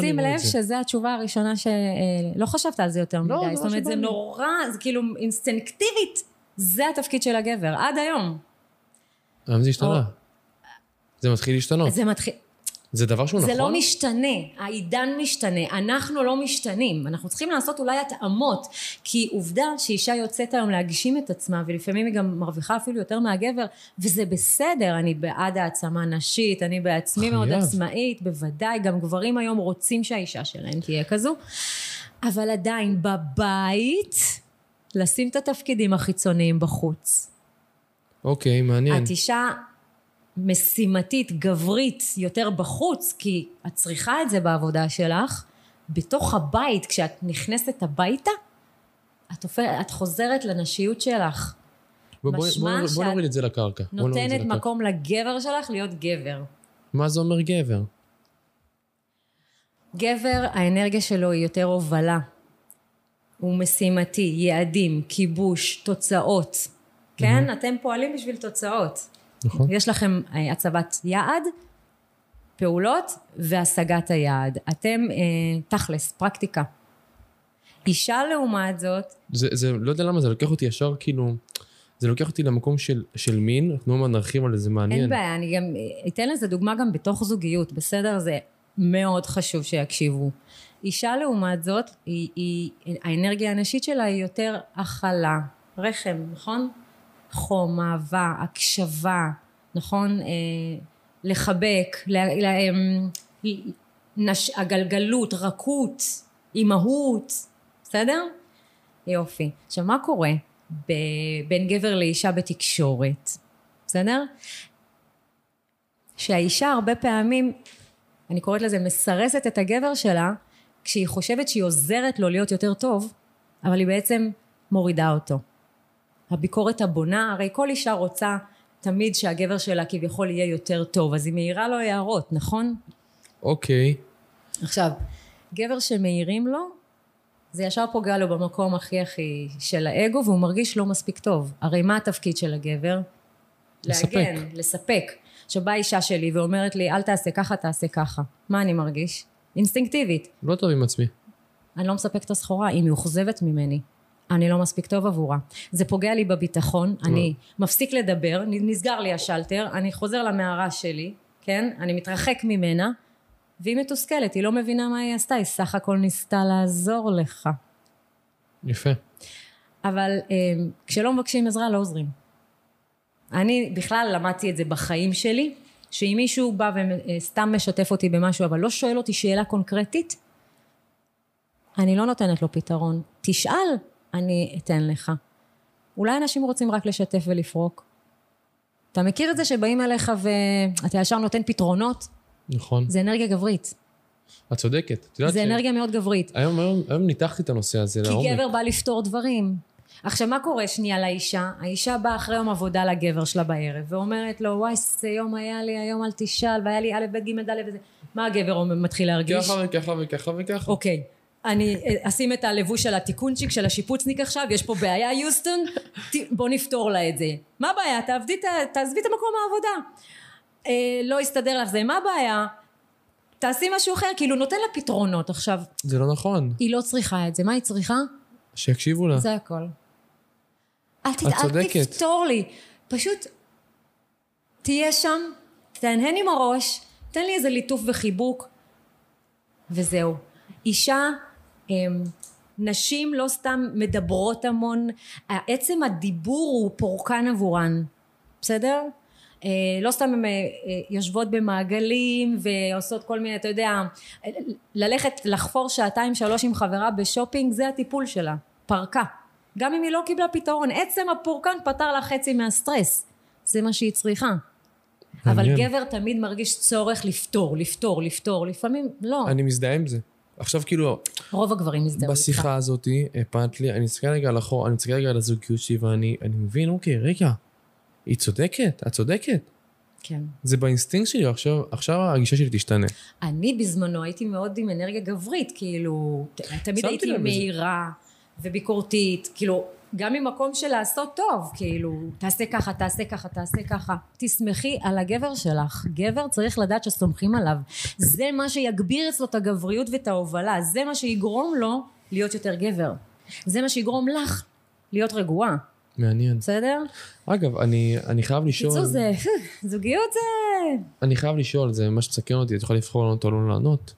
שים לב. שזו התשובה הראשונה ש... אה, לא חשבת על זה יותר לא, מדי. זה זאת אומרת, זה. נורא, זה כאילו אינסטינקטיבית, זה התפקיד של הגבר, עד היום. היום זה השתנה. זה מתחיל להשתנות. זה מתחיל... זה דבר שהוא זה נכון? לא משתנה, העידן משתנה, אנחנו לא משתנים, אנחנו צריכים לעשות אולי התאמות, כי עובדה שאישה יוצאת היום להגשים את עצמה, ולפעמים היא גם מרוויחה אפילו יותר מהגבר, וזה בסדר, אני בעד העצמה נשית, אני בעצמי מאוד חייב. עצמאית, בוודאי, גם גברים היום רוצים שהאישה שלהם תהיה כזו, אבל עדיין בבית, לשים את התפקידים החיצוניים בחוץ. אוקיי, מעניין. את אישה משימתית, גברית, יותר בחוץ, כי את צריכה את זה בעבודה שלך, בתוך הבית, כשאת נכנסת הביתה, את, הופך, את חוזרת לנשיות שלך. בוא, בוא, בוא, בוא נוריד את זה לקרקע. זה נותנת לקרקע. מקום לגבר שלך להיות גבר. מה זה אומר גבר? גבר, האנרגיה שלו היא יותר הובלה. הוא משימתי, יעדים, כיבוש, תוצאות. כן? אתם פועלים בשביל תוצאות. נכון. יש לכם אה, הצבת יעד, פעולות והשגת היעד. אתם אה, תכלס, פרקטיקה. אישה לעומת זאת, זה, זה, לא יודע למה, זה לוקח אותי ישר כאילו... זה לוקח אותי למקום של, של מין, מה נרחיב על זה, מעניין. אין בעיה, אני גם אה, אתן לזה דוגמה גם בתוך זוגיות, בסדר? זה מאוד חשוב שיקשיבו. אישה לעומת זאת, היא, היא, האנרגיה הנשית שלה היא יותר הכלה, רחם, נכון? חום, אהבה, הקשבה, נכון? אה, לחבק, נש, הגלגלות, רכות, אימהות, בסדר? יופי. עכשיו, מה קורה בין גבר לאישה בתקשורת? בסדר? שהאישה הרבה פעמים, אני קוראת לזה, מסרסת את הגבר שלה, כשהיא חושבת שהיא עוזרת לו להיות יותר טוב, אבל היא בעצם מורידה אותו. הביקורת הבונה, הרי כל אישה רוצה תמיד שהגבר שלה כביכול יהיה יותר טוב, אז היא מעירה לו הערות, נכון? אוקיי. עכשיו, גבר שמעירים לו, זה ישר פוגע לו במקום הכי הכי של האגו, והוא מרגיש לא מספיק טוב. הרי מה התפקיד של הגבר? לספק. להגן, לספק. עכשיו באה אישה שלי ואומרת לי, אל תעשה ככה, תעשה ככה. מה אני מרגיש? אינסטינקטיבית. לא טוב עם עצמי. אני לא מספק את הסחורה, היא מאוכזבת ממני. אני לא מספיק טוב עבורה. זה פוגע לי בביטחון, אני מפסיק לדבר, נסגר לי השלטר, אני חוזר למערה שלי, כן? אני מתרחק ממנה, והיא מתוסכלת, היא לא מבינה מה היא עשתה, היא סך הכל ניסתה לעזור לך. יפה. אבל אה, כשלא מבקשים עזרה לא עוזרים. אני בכלל למדתי את זה בחיים שלי, שאם מישהו בא וסתם משתף אותי במשהו, אבל לא שואל אותי שאלה קונקרטית, אני לא נותנת לו פתרון. תשאל, אני אתן לך. אולי אנשים רוצים רק לשתף ולפרוק. אתה מכיר את זה שבאים אליך ואתה ישר נותן פתרונות? נכון. זה אנרגיה גברית. את צודקת. את יודעת זה ש- אנרגיה מאוד גברית. היום, היום, היום ניתחתי את הנושא הזה כי לעומק. גבר בא לפתור דברים. עכשיו, מה קורה שנייה לאישה? האישה באה אחרי יום עבודה לגבר שלה בערב, ואומרת לו, וואי, איזה יום היה לי, היום אל תשאל, והיה לי א', ב', ג', ד' וזה. מה הגבר מתחיל להרגיש? ככה וככה וככה וככה. אוקיי. אני אה, אשים את הלבוש של התיקונצ'יק, של השיפוצניק עכשיו, יש פה בעיה, יוסטון, בוא נפתור לה את זה. מה הבעיה? תעבדי, תעזבי את המקום העבודה. אה, לא יסתדר לך זה, מה הבעיה? תעשי משהו אחר, כאילו נותן לה פתרונות. עכשיו, זה לא נכון. היא לא צריכה את זה, מה היא צריכה? שיקשיבו לה. זה הכל. אל, ת, את אל. תפתור לי. פשוט תהיה שם, תהנהן עם הראש, תן לי איזה ליטוף וחיבוק, וזהו. אישה, נשים לא סתם מדברות המון, עצם הדיבור הוא פורקן עבורן, בסדר? אה, לא סתם הן אה, אה, יושבות במעגלים ועושות כל מיני, אתה יודע, ללכת לחפור שעתיים שלוש עם חברה בשופינג, זה הטיפול שלה, פרקה. גם אם היא לא קיבלה פתרון, עצם הפורקן פתר לה חצי מהסטרס, זה מה שהיא צריכה. אבל. גבר תמיד מרגיש צורך לפתור, לפתור, לפתור, לפעמים לא. אני מזדהה עם זה. עכשיו כאילו, רוב הגברים יזדהו איתך. בשיחה הזאת, הפעת לי, אני מסתכל רגע על אחור, אני מסתכל רגע על הזוגיות שלי, ואני אני מבין, אוקיי, רגע, היא צודקת, את צודקת. כן. זה באינסטינקט שלי, עכשיו, עכשיו הגישה שלי תשתנה. אני בזמנו הייתי מאוד עם אנרגיה גברית, כאילו, תמיד הייתי. מהירה וביקורתית, כאילו, גם ממקום של לעשות טוב, כאילו, תעשה ככה, תעשה ככה, תעשה ככה. תסמכי על הגבר שלך. גבר צריך לדעת שסומכים עליו. זה מה שיגביר אצלו את הגבריות ואת ההובלה, זה מה שיגרום לו להיות יותר גבר. זה מה שיגרום לך להיות רגועה, מעניין. בסדר? אגב, אני, אני חייב לשאול, קיצור זה, זוגיות זה... אני חייב לשאול, זה מה שמסכן אותי, את יכולה לבחור לענות או לא לענות.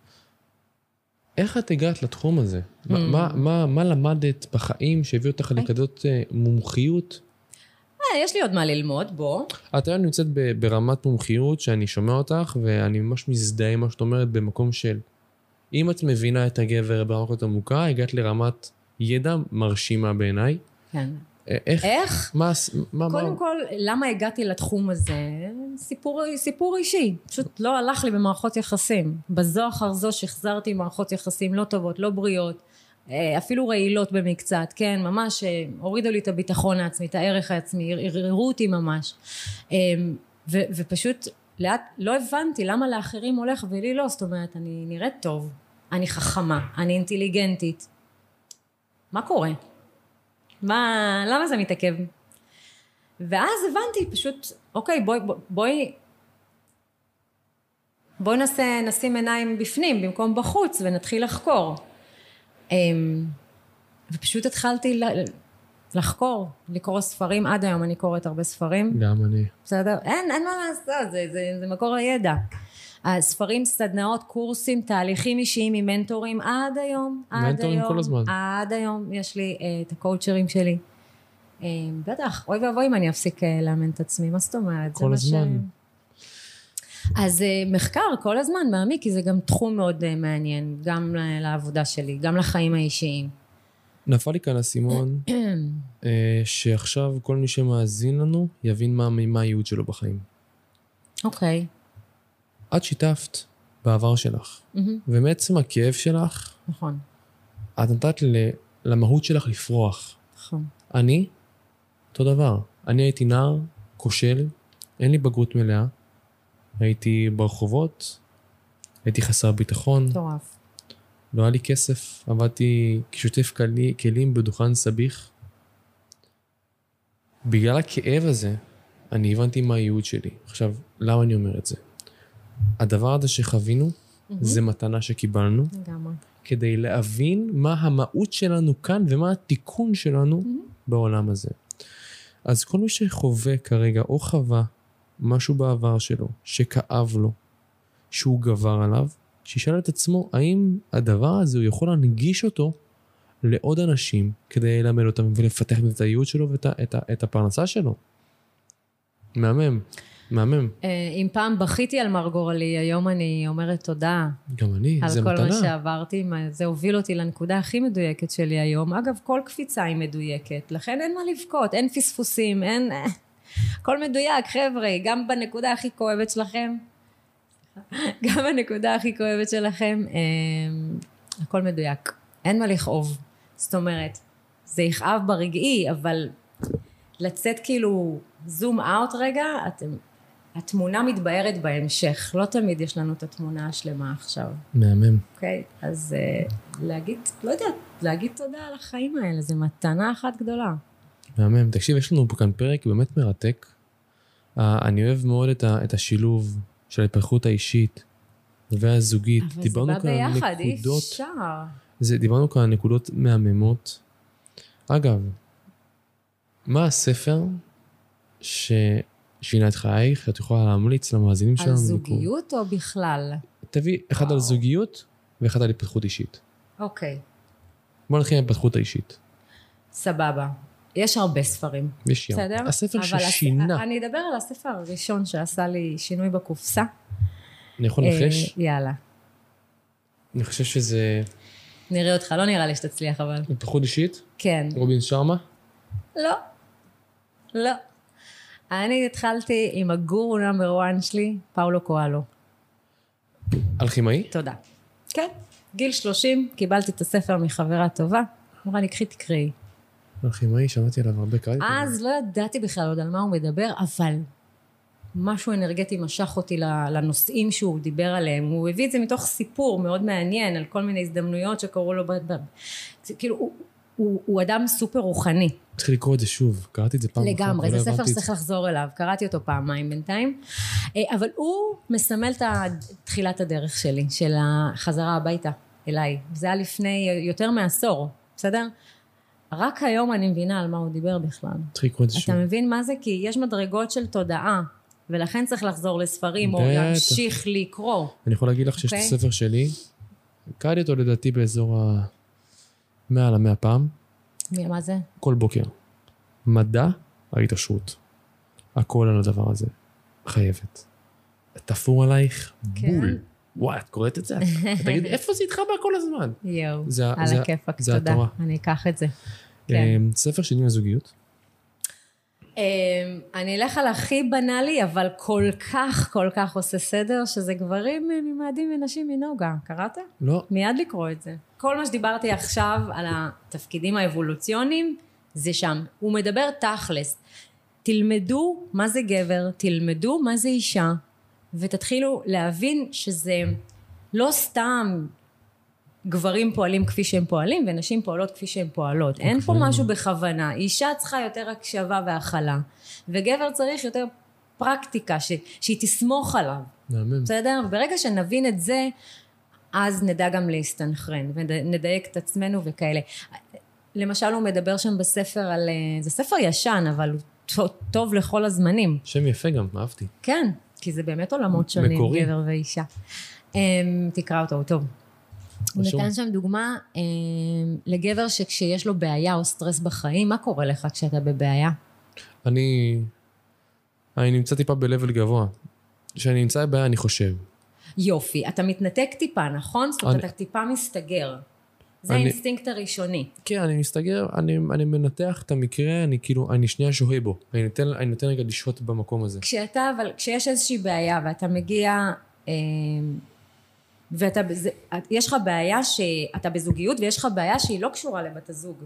איך את הגעת לתחום הזה? מה, Hmm. מה, מה, מה למדת בחיים שהביא אותך לכזאת אה, מומחיות? אה, יש לי עוד מה ללמוד, בוא. את היום נמצאת ברמת מומחיות שאני שומע אותך, ואני ממש מזדהה עם מה שאת אומרת במקום של... אם את מבינה את הגבר כך עמוקה, הגעת לרמת ידע מרשימה בעיניי. כן. איך? איך? מה... מה, קודם מה... כל, למה הגעתי לתחום הזה? סיפור, סיפור אישי. פשוט לא הלך לי במערכות יחסים. בזו אחר זו שחזרתי מערכות יחסים לא טובות, לא בריאות, אה, אפילו רעילות במקצת, כן, ממש אה, הורידו לי את הביטחון העצמי, את הערך העצמי, ערערו אותי ממש. אה, ו, ופשוט לאט לא הבנתי למה לאחרים הולך ולי לא, זאת אומרת, אני נראית טוב, אני חכמה, אני אינטליגנטית. מה קורה? מה, למה זה מתעכב? ואז הבנתי פשוט, אוקיי, בואי, בואי, בואי נעשה, נשים עיניים בפנים במקום בחוץ ונתחיל לחקור. אמ, ופשוט התחלתי ל- לחקור, לקרוא ספרים, עד היום אני קוראת הרבה ספרים, גם אני. בסדר? אין, אין מה לעשות, זה, זה, זה מקור הידע. הספרים, סדנאות, קורסים, תהליכים אישיים עם מנטורים עד היום, עד מנטורים כל הזמן. עד היום יש לי אה, את הקואוצ'רים שלי. אה, בטח, אוי ואבוי אם אני אפסיק אה, לאמן את עצמי, מה זאת אומרת? כל הזמן. אז מחקר כל הזמן מעמיק, כי זה גם תחום מאוד מעניין, גם לעבודה שלי, גם לחיים האישיים. נפל לי כאן האסימון אה, שעכשיו כל מי שמאזין לנו יבין מה, מה הייעוד שלו בחיים. אוקיי. את שיתפת בעבר שלך, מהמם, ומעצם הכאב שלך, נכון, את נתת ל- למהות שלך לפרוח. נכון. אני, אותו דבר. אני הייתי נער, כושל, אין לי בגרות מלאה, הייתי ברחובות, הייתי חסר ביטחון, מטורף. לא היה לי כסף, עבדתי כשוטף כלי- כלים בדוכן סביח. בגלל הכאב הזה, אני הבנתי מה הייעוד שלי. עכשיו, למה אני אומר את זה? הדבר הזה שחווינו, זה מתנה שקיבלנו, לגמרי. כדי להבין מה המהות שלנו כאן ומה התיקון שלנו בעולם הזה. אז כל מי שחווה כרגע או חווה משהו בעבר שלו, שכאב לו, שהוא גבר עליו, שישאל את עצמו האם הדבר הזה הוא יכול להנגיש אותו לעוד אנשים כדי ללמד אותם ולפתח את הייעוד שלו ואת את, את הפרנסה שלו. מהמם, מהמם. אה, אם פעם בכיתי על מר גורלי, היום אני אומרת תודה גם אני, על זה כל מתנה. מה שעברתי, מה- זה הוביל אותי לנקודה הכי מדויקת שלי היום. אגב, כל קפיצה היא מדויקת, לכן אין מה לבכות, אין פספוסים, אין... הכל מדויק, חבר'ה, גם בנקודה הכי כואבת שלכם, גם בנקודה הכי כואבת שלכם, אה, הכל מדויק. אין מה לכאוב. זאת אומרת, זה יכאב ברגעי, אבל לצאת כאילו זום אאוט רגע, אתם, התמונה מתבהרת בהמשך. לא תמיד יש לנו את התמונה השלמה עכשיו, מהמם. אוקיי? אז uh, להגיד, לא יודעת, להגיד תודה על החיים האלה, זו מתנה אחת גדולה. מהמם. תקשיב, יש לנו כאן פרק באמת מרתק. Uh, אני אוהב מאוד את, ה, את השילוב של ההתפתחות האישית והזוגית. אבל זה בא ביחד, אי נקודות, אפשר. זה, דיברנו כאן על נקודות מהממות. אגב, מה הספר ששינה את חייך, שאת יכולה להמליץ למאזינים שלנו? על? זוגיות או בכלל? תביא אחד על זוגיות ואחד על התפתחות אישית. אוקיי, בוא נתחיל עם ההתפתחות האישית. סבבה. יש הרבה ספרים, יש ים. בסדר? הספר ששינה. הס... אני אדבר על הספר הראשון שעשה לי שינוי בקופסה. אני יכול לנחש? אה, יאללה. אני חושב שזה נראה אותך, לא נראה לי שתצליח אבל. התפתחות אישית. כן. רובין שרמה. לא. לא. אני התחלתי עם הגורו נאמבר 1 שלי, פאולו קואלו. אלכימאי. תודה. כן. גיל 30, קיבלתי את הספר מחברה טובה, אמרה לי, קחי תקראי. הכימאי, שמעתי עליו הרבה קראתי. אז לא ידעתי בכלל עוד על מה הוא מדבר, אבל משהו אנרגטי משך אותי לנושאים שהוא דיבר עליהם. הוא הביא את זה מתוך סיפור מאוד מעניין על כל מיני הזדמנויות שקרו לו. כאילו, הוא, הוא, הוא אדם סופר רוחני. צריך לקרוא את זה שוב, קראתי את זה פעם אחת. לגמרי, זה ספר שצריך לחזור אליו, קראתי אותו פעמיים בינתיים. אה, אבל הוא מסמל את תחילת הדרך שלי, של החזרה הביתה אליי. זה היה לפני יותר מעשור, בסדר? רק היום אני מבינה על מה הוא דיבר בכלל. צריך לקרוא את זה שוב. אתה מבין מה זה? כי יש מדרגות של תודעה, ולכן צריך לחזור לספרים, או להמשיך לקרוא. אני יכול להגיד לך שיש את אוקיי? הספר שלי, קראתי אותו לדעתי באזור ה... מעל המאה פעם. מה זה? כל בוקר. מדע ההתעשרות. הכל על הדבר הזה. חייבת. תפור עלייך כן. בול. וואי, את קוראת את זה? תגידי, איפה זה איתך כל הזמן? יואו, על הכיפאק, תודה. אני אקח את זה. כן. אמ, ספר שני לזוגיות. אמ, אני אלך על הכי בנאלי, אבל כל כך, כל כך עושה סדר, שזה גברים אה, ממאדים ונשים מנוגה. קראת? לא. מיד לקרוא את זה. כל מה שדיברתי עכשיו על התפקידים האבולוציוניים, זה שם. הוא מדבר תכלס. תלמדו מה זה גבר, תלמדו מה זה אישה, ותתחילו להבין שזה לא סתם גברים פועלים כפי שהם פועלים ונשים פועלות כפי שהן פועלות. אין פה אוקיי. משהו בכוונה. אישה צריכה יותר הקשבה והכלה, וגבר צריך יותר פרקטיקה, ש, שהיא תסמוך עליו. בסדר? ברגע שנבין את זה, אז נדע גם להסתנכרן, ונדייק את עצמנו וכאלה. למשל הוא מדבר שם בספר על, זה ספר ישן, אבל הוא טוב, לכל הזמנים. שם יפה גם, אהבתי. כן, כי זה באמת עולמות שונים, מקורי. גבר ואישה. Um, תקרא אותו, הוא טוב. הוא נתן שם דוגמה um, לגבר שכשיש לו בעיה או סטרס בחיים, מה קורה לך כשאתה בבעיה? אני... אני נמצא טיפה ב-level גבוה. כשאני נמצא בבעיה אני חושב. יופי, אתה מתנתק טיפה, נכון? זאת אומרת, אני... אתה טיפה מסתגר. זה אני, האינסטינקט הראשוני. כן, אני מסתגר, אני, אני מנתח את המקרה, אני כאילו, אני שנייה שוהה בו. אני נותן, אני נותן רגע לשהות במקום הזה. כשאתה, אבל כשיש איזושהי בעיה ואתה מגיע, אה, ואתה, זה, יש לך בעיה שאתה בזוגיות ויש לך בעיה שהיא לא קשורה לבת הזוג.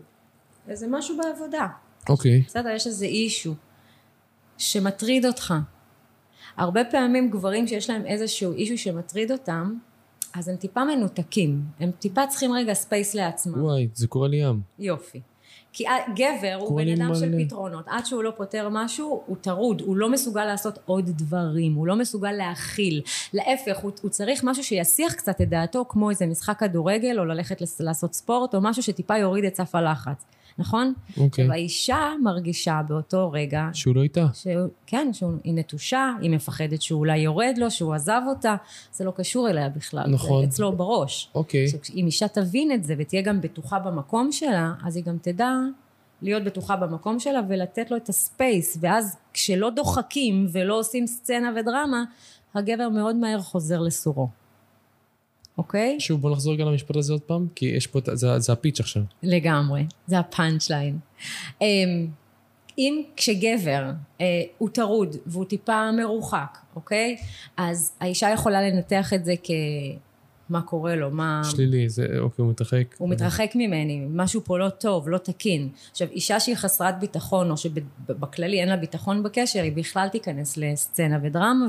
זה משהו בעבודה. אוקיי. בסדר, יש איזה issue שמטריד אותך. הרבה פעמים גברים שיש להם איזשהו issue שמטריד אותם, אז הם טיפה מנותקים, הם טיפה צריכים רגע space לעצמם. וואי, זה קורה לי ים. יופי. כי גבר הוא בן אדם מלא. של פתרונות, עד שהוא לא פותר משהו הוא טרוד, הוא לא מסוגל לעשות עוד דברים, הוא לא מסוגל להכיל, להפך הוא, הוא צריך משהו שיסיח קצת את דעתו כמו איזה משחק כדורגל או ללכת לעשות ספורט או משהו שטיפה יוריד את סף הלחץ. נכון? אוקיי. Okay. והאישה מרגישה באותו רגע... שהוא לא איתה. שהוא, כן, שהיא נטושה, היא מפחדת שהוא אולי יורד לו, שהוא עזב אותה, זה לא קשור אליה בכלל. נכון. זה אצלו בראש. אוקיי. Okay. אם אישה תבין את זה ותהיה גם בטוחה במקום שלה, אז היא גם תדע להיות בטוחה במקום שלה ולתת לו את ה space, ואז כשלא דוחקים ולא עושים סצנה ודרמה, הגבר מאוד מהר חוזר לסורו. אוקיי? שוב, בוא נחזור רגע למשפט הזה עוד פעם, כי יש פה, זה, זה ה pitch עכשיו. לגמרי, זה ה punch line. אמ, אם כשגבר אה, הוא טרוד והוא טיפה מרוחק, אוקיי? אז האישה יכולה לנתח את זה כ... מה קורה לו, מה... שלילי, זה, אוקיי, הוא מתרחק. הוא מתרחק ממני, משהו פה לא טוב, לא תקין. עכשיו, אישה שהיא חסרת ביטחון, או שבכללי אין לה ביטחון בקשר, היא בכלל תיכנס לסצנה ודרמה,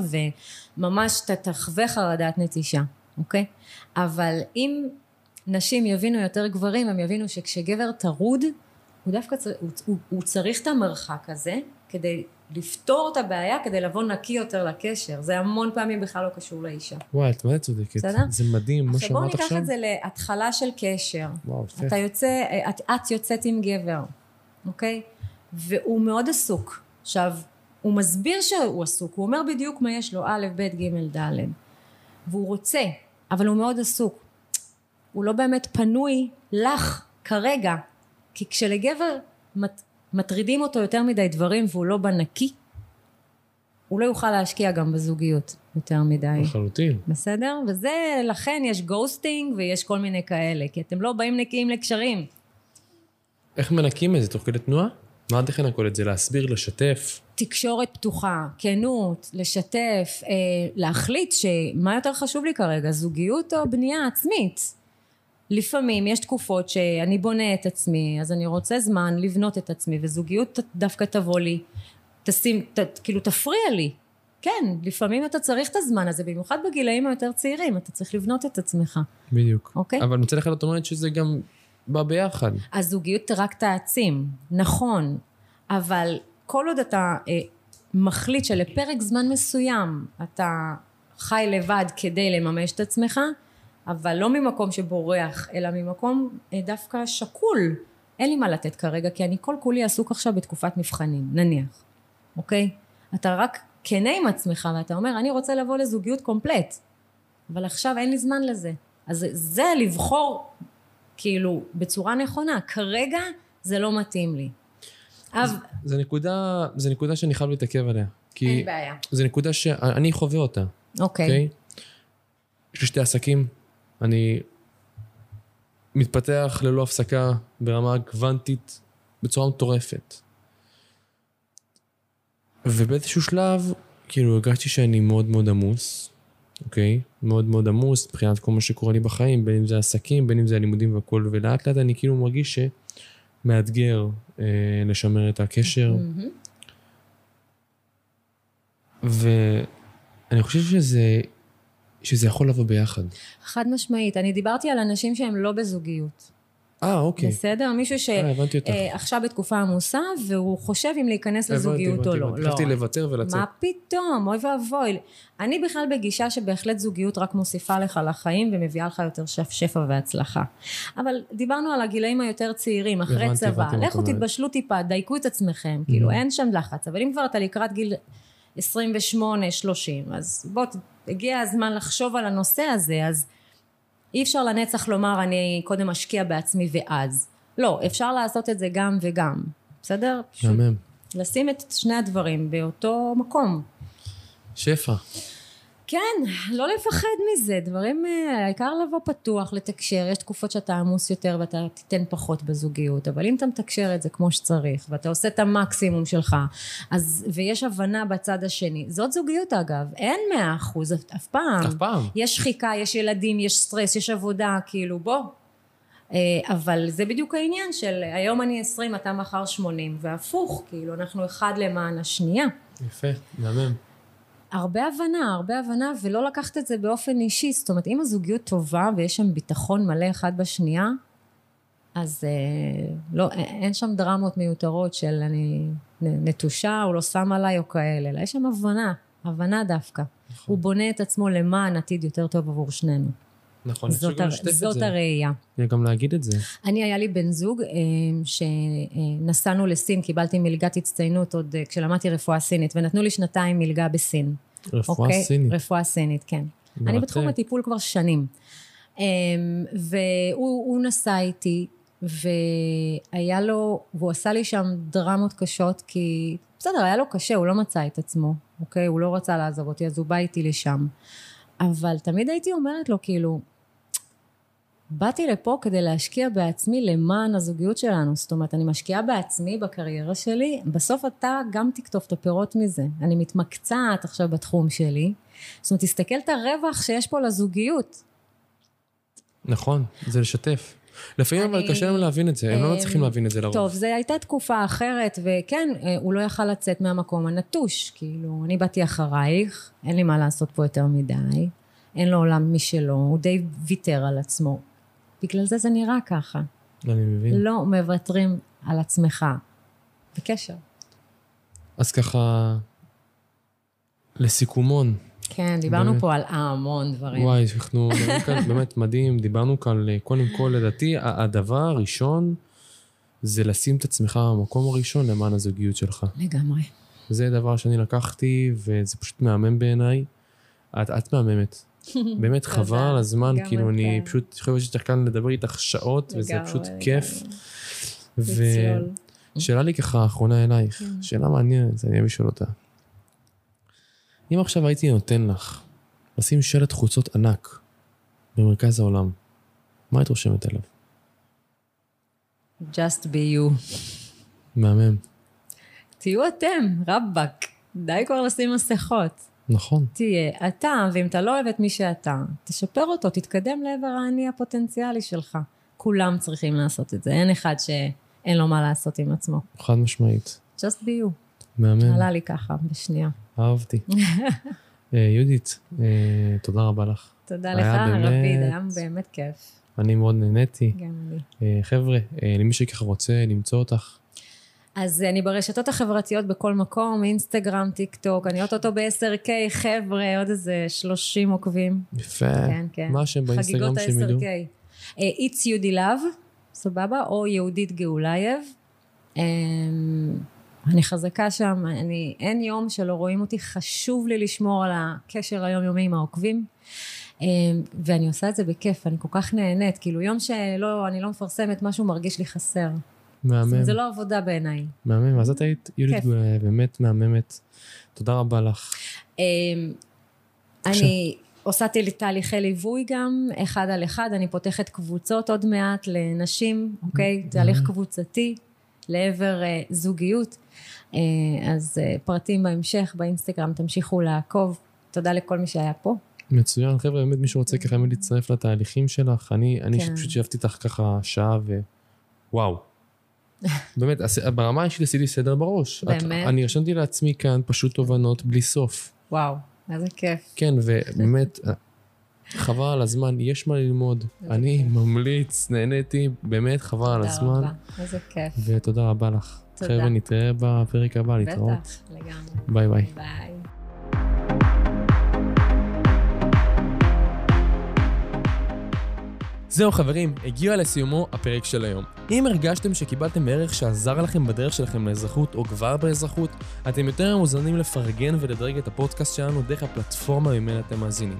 וממש תחווה חרדת נטישה. אוקיי? אבל אם נשים יבינו יותר גברים, הם יבינו שכשגבר טרוד, הוא דווקא צר... הוא, הוא, הוא צריך את המרחק הזה כדי לפתור את הבעיה, כדי לבוא נקי יותר לקשר. זה המון פעמים בכלל לא קשור לאישה. וואי, את באמת צודקת. בסדר? זה מדהים, מה שאמרת עכשיו. עכשיו בואו ניקח את זה להתחלה של קשר. וואו, יפה. אתה יוצא, את, את יוצאת עם גבר, אוקיי? והוא מאוד עסוק. עכשיו, הוא מסביר שהוא עסוק, הוא אומר בדיוק מה יש לו, א', ב', ג', ד'. והוא רוצה, אבל הוא מאוד עסוק. הוא לא באמת פנוי לך כרגע, כי כשלגבר מט, מטרידים אותו יותר מדי דברים והוא לא בנקי, הוא לא יוכל להשקיע גם בזוגיות יותר מדי. לחלוטין. בסדר? וזה, לכן יש גוסטינג ויש כל מיני כאלה, כי אתם לא באים נקיים לקשרים. איך מנקים את זה? תוך כדי תנועה? מה איך לנקות את זה? להסביר, לשתף? תקשורת פתוחה, כנות, לשתף, אה, להחליט שמה יותר חשוב לי כרגע, זוגיות או בנייה עצמית. לפעמים יש תקופות שאני בונה את עצמי, אז אני רוצה זמן לבנות את עצמי, וזוגיות דווקא תבוא לי, תשים, ת, כאילו תפריע לי. כן, לפעמים אתה צריך את הזמן הזה, במיוחד בגילאים היותר צעירים, אתה צריך לבנות את עצמך. בדיוק. אוקיי. אבל מצד אחד את אומרת שזה גם בא ביחד. הזוגיות רק תעצים, נכון, אבל כל עוד אתה אה, מחליט שלפרק זמן מסוים אתה חי לבד כדי לממש את עצמך, אבל לא ממקום שבורח, אלא ממקום אה, דווקא שקול. אין לי מה לתת כרגע, כי אני כל כולי עסוק עכשיו בתקופת מבחנים, נניח, אוקיי? אתה רק כנה עם עצמך, ואתה אומר, אני רוצה לבוא לזוגיות קומפלט, אבל עכשיו אין לי זמן לזה. אז זה לבחור, כאילו, בצורה נכונה. כרגע זה לא מתאים לי. אז... זה נקודה, זה נקודה שאני חייב להתעכב עליה. אין בעיה. זה נקודה שאני חווה אותה, אוקיי. אוקיי? יש לי שתי עסקים, אני מתפתח ללא הפסקה ברמה קוונטית בצורה מטורפת. ובאיזשהו שלב, כאילו, הרגשתי שאני מאוד מאוד עמוס, אוקיי? מאוד מאוד עמוס מבחינת כל מה שקורה לי בחיים, בין אם זה עסקים, בין אם זה הלימודים והכל, ולאט לאט אני כאילו מרגיש שמאתגר אה, לשמר את הקשר, מהמם. ואני חושב שזה, שזה יכול לבוא ביחד. חד משמעית. אני דיברתי על אנשים שהם לא בזוגיות. אה, אוקיי. בסדר? מישהו אה, הבנתי אותך. שעכשיו בתקופה עמוסה, והוא חושב אם להיכנס הבנתי, לזוגיות או הבנתי, לא. הבנתי. לא. לוותר ולצאת. מה פתאום? אוי ואבוי. אני בכלל בגישה שבהחלט זוגיות רק מוסיפה לך לחיים ומביאה לך יותר שפ, שפע והצלחה. אבל דיברנו על הגילאים היותר צעירים, אחרי הבנתי, צבא. הבנתי לכו. תתבשלו טיפה, דייקו את עצמכם. כאילו, Mhm. אין שם לחץ. אבל אם כבר אתה לקראת גיל 28, 30, אז בוא, הגיע הזמן לחשוב על הנושא הזה, אז אי אפשר לנצח לומר אני קודם אשקיע בעצמי ואז. לא, אפשר לעשות את זה גם וגם. בסדר? מהמם. לשים את שני הדברים באותו מקום. שפע. כן, לא לפחד מזה, דברים, אה, העיקר לבוא פתוח, לתקשר, יש תקופות שאתה עמוס יותר ואתה תיתן פחות בזוגיות, אבל אם אתה מתקשר את זה כמו שצריך, ואתה עושה את המקסימום שלך, אז, ויש הבנה בצד השני, זאת זוגיות אגב, אין מאה אחוז אף- אף פעם. אף פעם. יש שחיקה, יש ילדים, יש סטרס, יש עבודה, כאילו בוא. אה, אבל זה בדיוק העניין של היום אני 20, אתה מחר 80, והפוך, כאילו אנחנו אחד למען השנייה. יפה, מהמם. הרבה הבנה, הרבה הבנה, ולא לקחת את זה באופן אישי. זאת אומרת, אם הזוגיות טובה ויש שם ביטחון מלא אחד בשנייה, אז אה, לא, א- אין שם דרמות מיותרות של אני נטושה, הוא לא שם עליי או כאלה, אלא יש שם הבנה, הבנה דווקא. נכון. הוא בונה את עצמו למען עתיד יותר טוב עבור שנינו. נכון, אני זאת, הר... זאת. הראייה. גם להגיד את זה. אני, היה לי בן זוג אה, שנסענו לסין, קיבלתי מלגת הצטיינות עוד אה, כשלמדתי רפואה סינית, ונתנו לי שנתיים מלגה בסין. רפואה אוקיי? סינית. רפואה סינית, כן. אני מרתק. בתחום הטיפול כבר שנים. אמ, והוא הוא נסע איתי, והיה לו, והוא עשה לי שם דרמות קשות, כי בסדר, היה לו קשה, הוא לא מצא את עצמו, אוקיי? הוא לא רצה לעזוב אותי, אז הוא בא איתי לשם. אבל תמיד הייתי אומרת לו, כאילו, באתי לפה כדי להשקיע בעצמי למען הזוגיות שלנו. זאת אומרת, אני משקיעה בעצמי, בקריירה שלי, בסוף אתה גם תקטוף את הפירות מזה. אני מתמקצעת עכשיו בתחום שלי. זאת אומרת, תסתכל את הרווח שיש פה לזוגיות. נכון, זה לשתף. לפעמים אבל קשה להם להבין את זה, הם לא אמ, מצליחים להבין את זה לרוב. טוב, זו הייתה תקופה אחרת, וכן, אה, הוא לא יכל לצאת מהמקום הנטוש. כאילו, אני באתי אחרייך, אין לי מה לעשות פה יותר מדי, אין לו עולם משלו, הוא די ויתר על עצמו. בגלל זה זה נראה ככה. אני מבין. לא מוותרים על עצמך. בקשר. אז ככה, לסיכומון, כן, דיברנו באמת. פה על המון דברים. וואי, אנחנו מדברים כאן באמת מדהים, דיברנו כאן, על, קודם כל, לדעתי, הדבר הראשון זה לשים את עצמך במקום הראשון למען הזוגיות שלך. לגמרי. זה דבר שאני לקחתי, וזה פשוט מהמם בעיניי. את, את מהממת. באמת. חבל על הזמן, כאילו, אני. פשוט חושב שיש לך כאן לדבר איתך שעות, וזה פשוט. כיף. ושאלה לי ככה, האחרונה אלייך, כן. שאלה מעניינת, אני אוהב לשאול אותה. אם עכשיו הייתי נותן לך לשים שלט חוצות ענק במרכז העולם, מה היית רושמת עליו? Just be you. מהמם. תהיו אתם, רבאק. די כבר לשים מסכות. נכון. תהיה אתה, ואם אתה לא אוהב את מי שאתה, תשפר אותו, תתקדם לעבר האני הפוטנציאלי שלך. כולם צריכים לעשות את זה, אין אחד שאין לו מה לעשות עם עצמו. חד משמעית. just be you. מהמם. עלה לי ככה, בשנייה. אהבתי. אה, יהודית, אה, תודה רבה לך. תודה לך, רביד, היה באמת כיף. אני מאוד נהניתי. גם אני. אה, חבר'ה, למי שככה רוצה למצוא אותך, אז אני ברשתות החברתיות בכל מקום, אינסטגרם, טיק טוק, אני אוטוטו ב-10K, חבר'ה, עוד איזה 30 עוקבים. יפה. כן, כן. מה השם באינסטגרם חגיגות שהם ידעו? ה-10K. אה, It's Yudi Love, סבבה? או יהודית גאולייב. אמ, אני חזקה שם, אני, אין יום שלא רואים אותי, חשוב לי לשמור על הקשר היומיומי עם העוקבים. אמ, ואני עושה את זה בכיף, אני כל כך נהנית, כאילו יום שלא, אני לא מפרסמת משהו מרגיש לי חסר. מהמם. זה לא עבודה בעיניי. מהמם. אז את היית יהודית באמת מהממת. תודה רבה לך. אמ, אני עושה תהליכי ליווי גם, אחד על אחד, אני פותחת קבוצות עוד מעט לנשים, אוקיי? תהליך קבוצתי לעבר אה, זוגיות. אה, אז אה, פרטים בהמשך, באינסטגרם, תמשיכו לעקוב. תודה לכל מי שהיה פה. מצוין. חבר'ה, באמת מי שרוצה ככה באמת להצטרף לתהליכים שלך, אני אני כן. פשוט שישבתי איתך ככה שעה ו... באמת, ברמה האישית עשיתי סדר בראש. את- באמת? אני רשמתי לעצמי כאן פשוט תובנות בלי סוף. וואו, איזה כיף. כן, ובאמת, חבל על הזמן, יש מה ללמוד. אני כיף. ממליץ, נהניתי, באמת חבל על תודה הזמן. רבה. איזה כיף. ותודה רבה לך. תודה. חבר'ה, נתראה בפרק הבא, להתראות. בטח, לגמרי. ביי ביי. ביי. זהו חברים, הגיע לסיומו הפרק של היום. אם הרגשתם שקיבלתם ערך שעזר לכם בדרך שלכם לאזרחות או כבר באזרחות, אתם יותר מוזמנים לפרגן ולדרג את הפודקאסט שלנו דרך הפלטפורמה ממנה אתם מאזינים.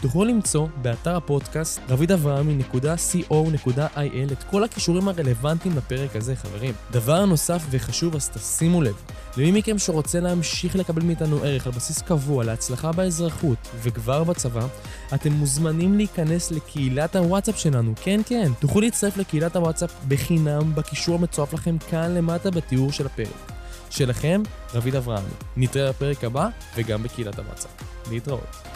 תוכלו למצוא באתר הפודקאסט רבידאברהמי.co.il את כל הכישורים הרלוונטיים לפרק הזה חברים. דבר נוסף וחשוב אז תשימו לב, למי מכם שרוצה להמשיך לקבל מאיתנו ערך על בסיס קבוע להצלחה באזרחות וכבר בצבא, אתם מוזמנים להיכנס לקהילת הוואטסאפ שלנו, כן כן, תוכלו להצטרף לקהילת הוואטסאפ בחינם בקישור המצורף לכם כאן למטה בתיאור של הפרק. שלכם, רביד אברהמי. נתראה בפרק הבא וגם בקהילת הוואטסאפ. להתראות.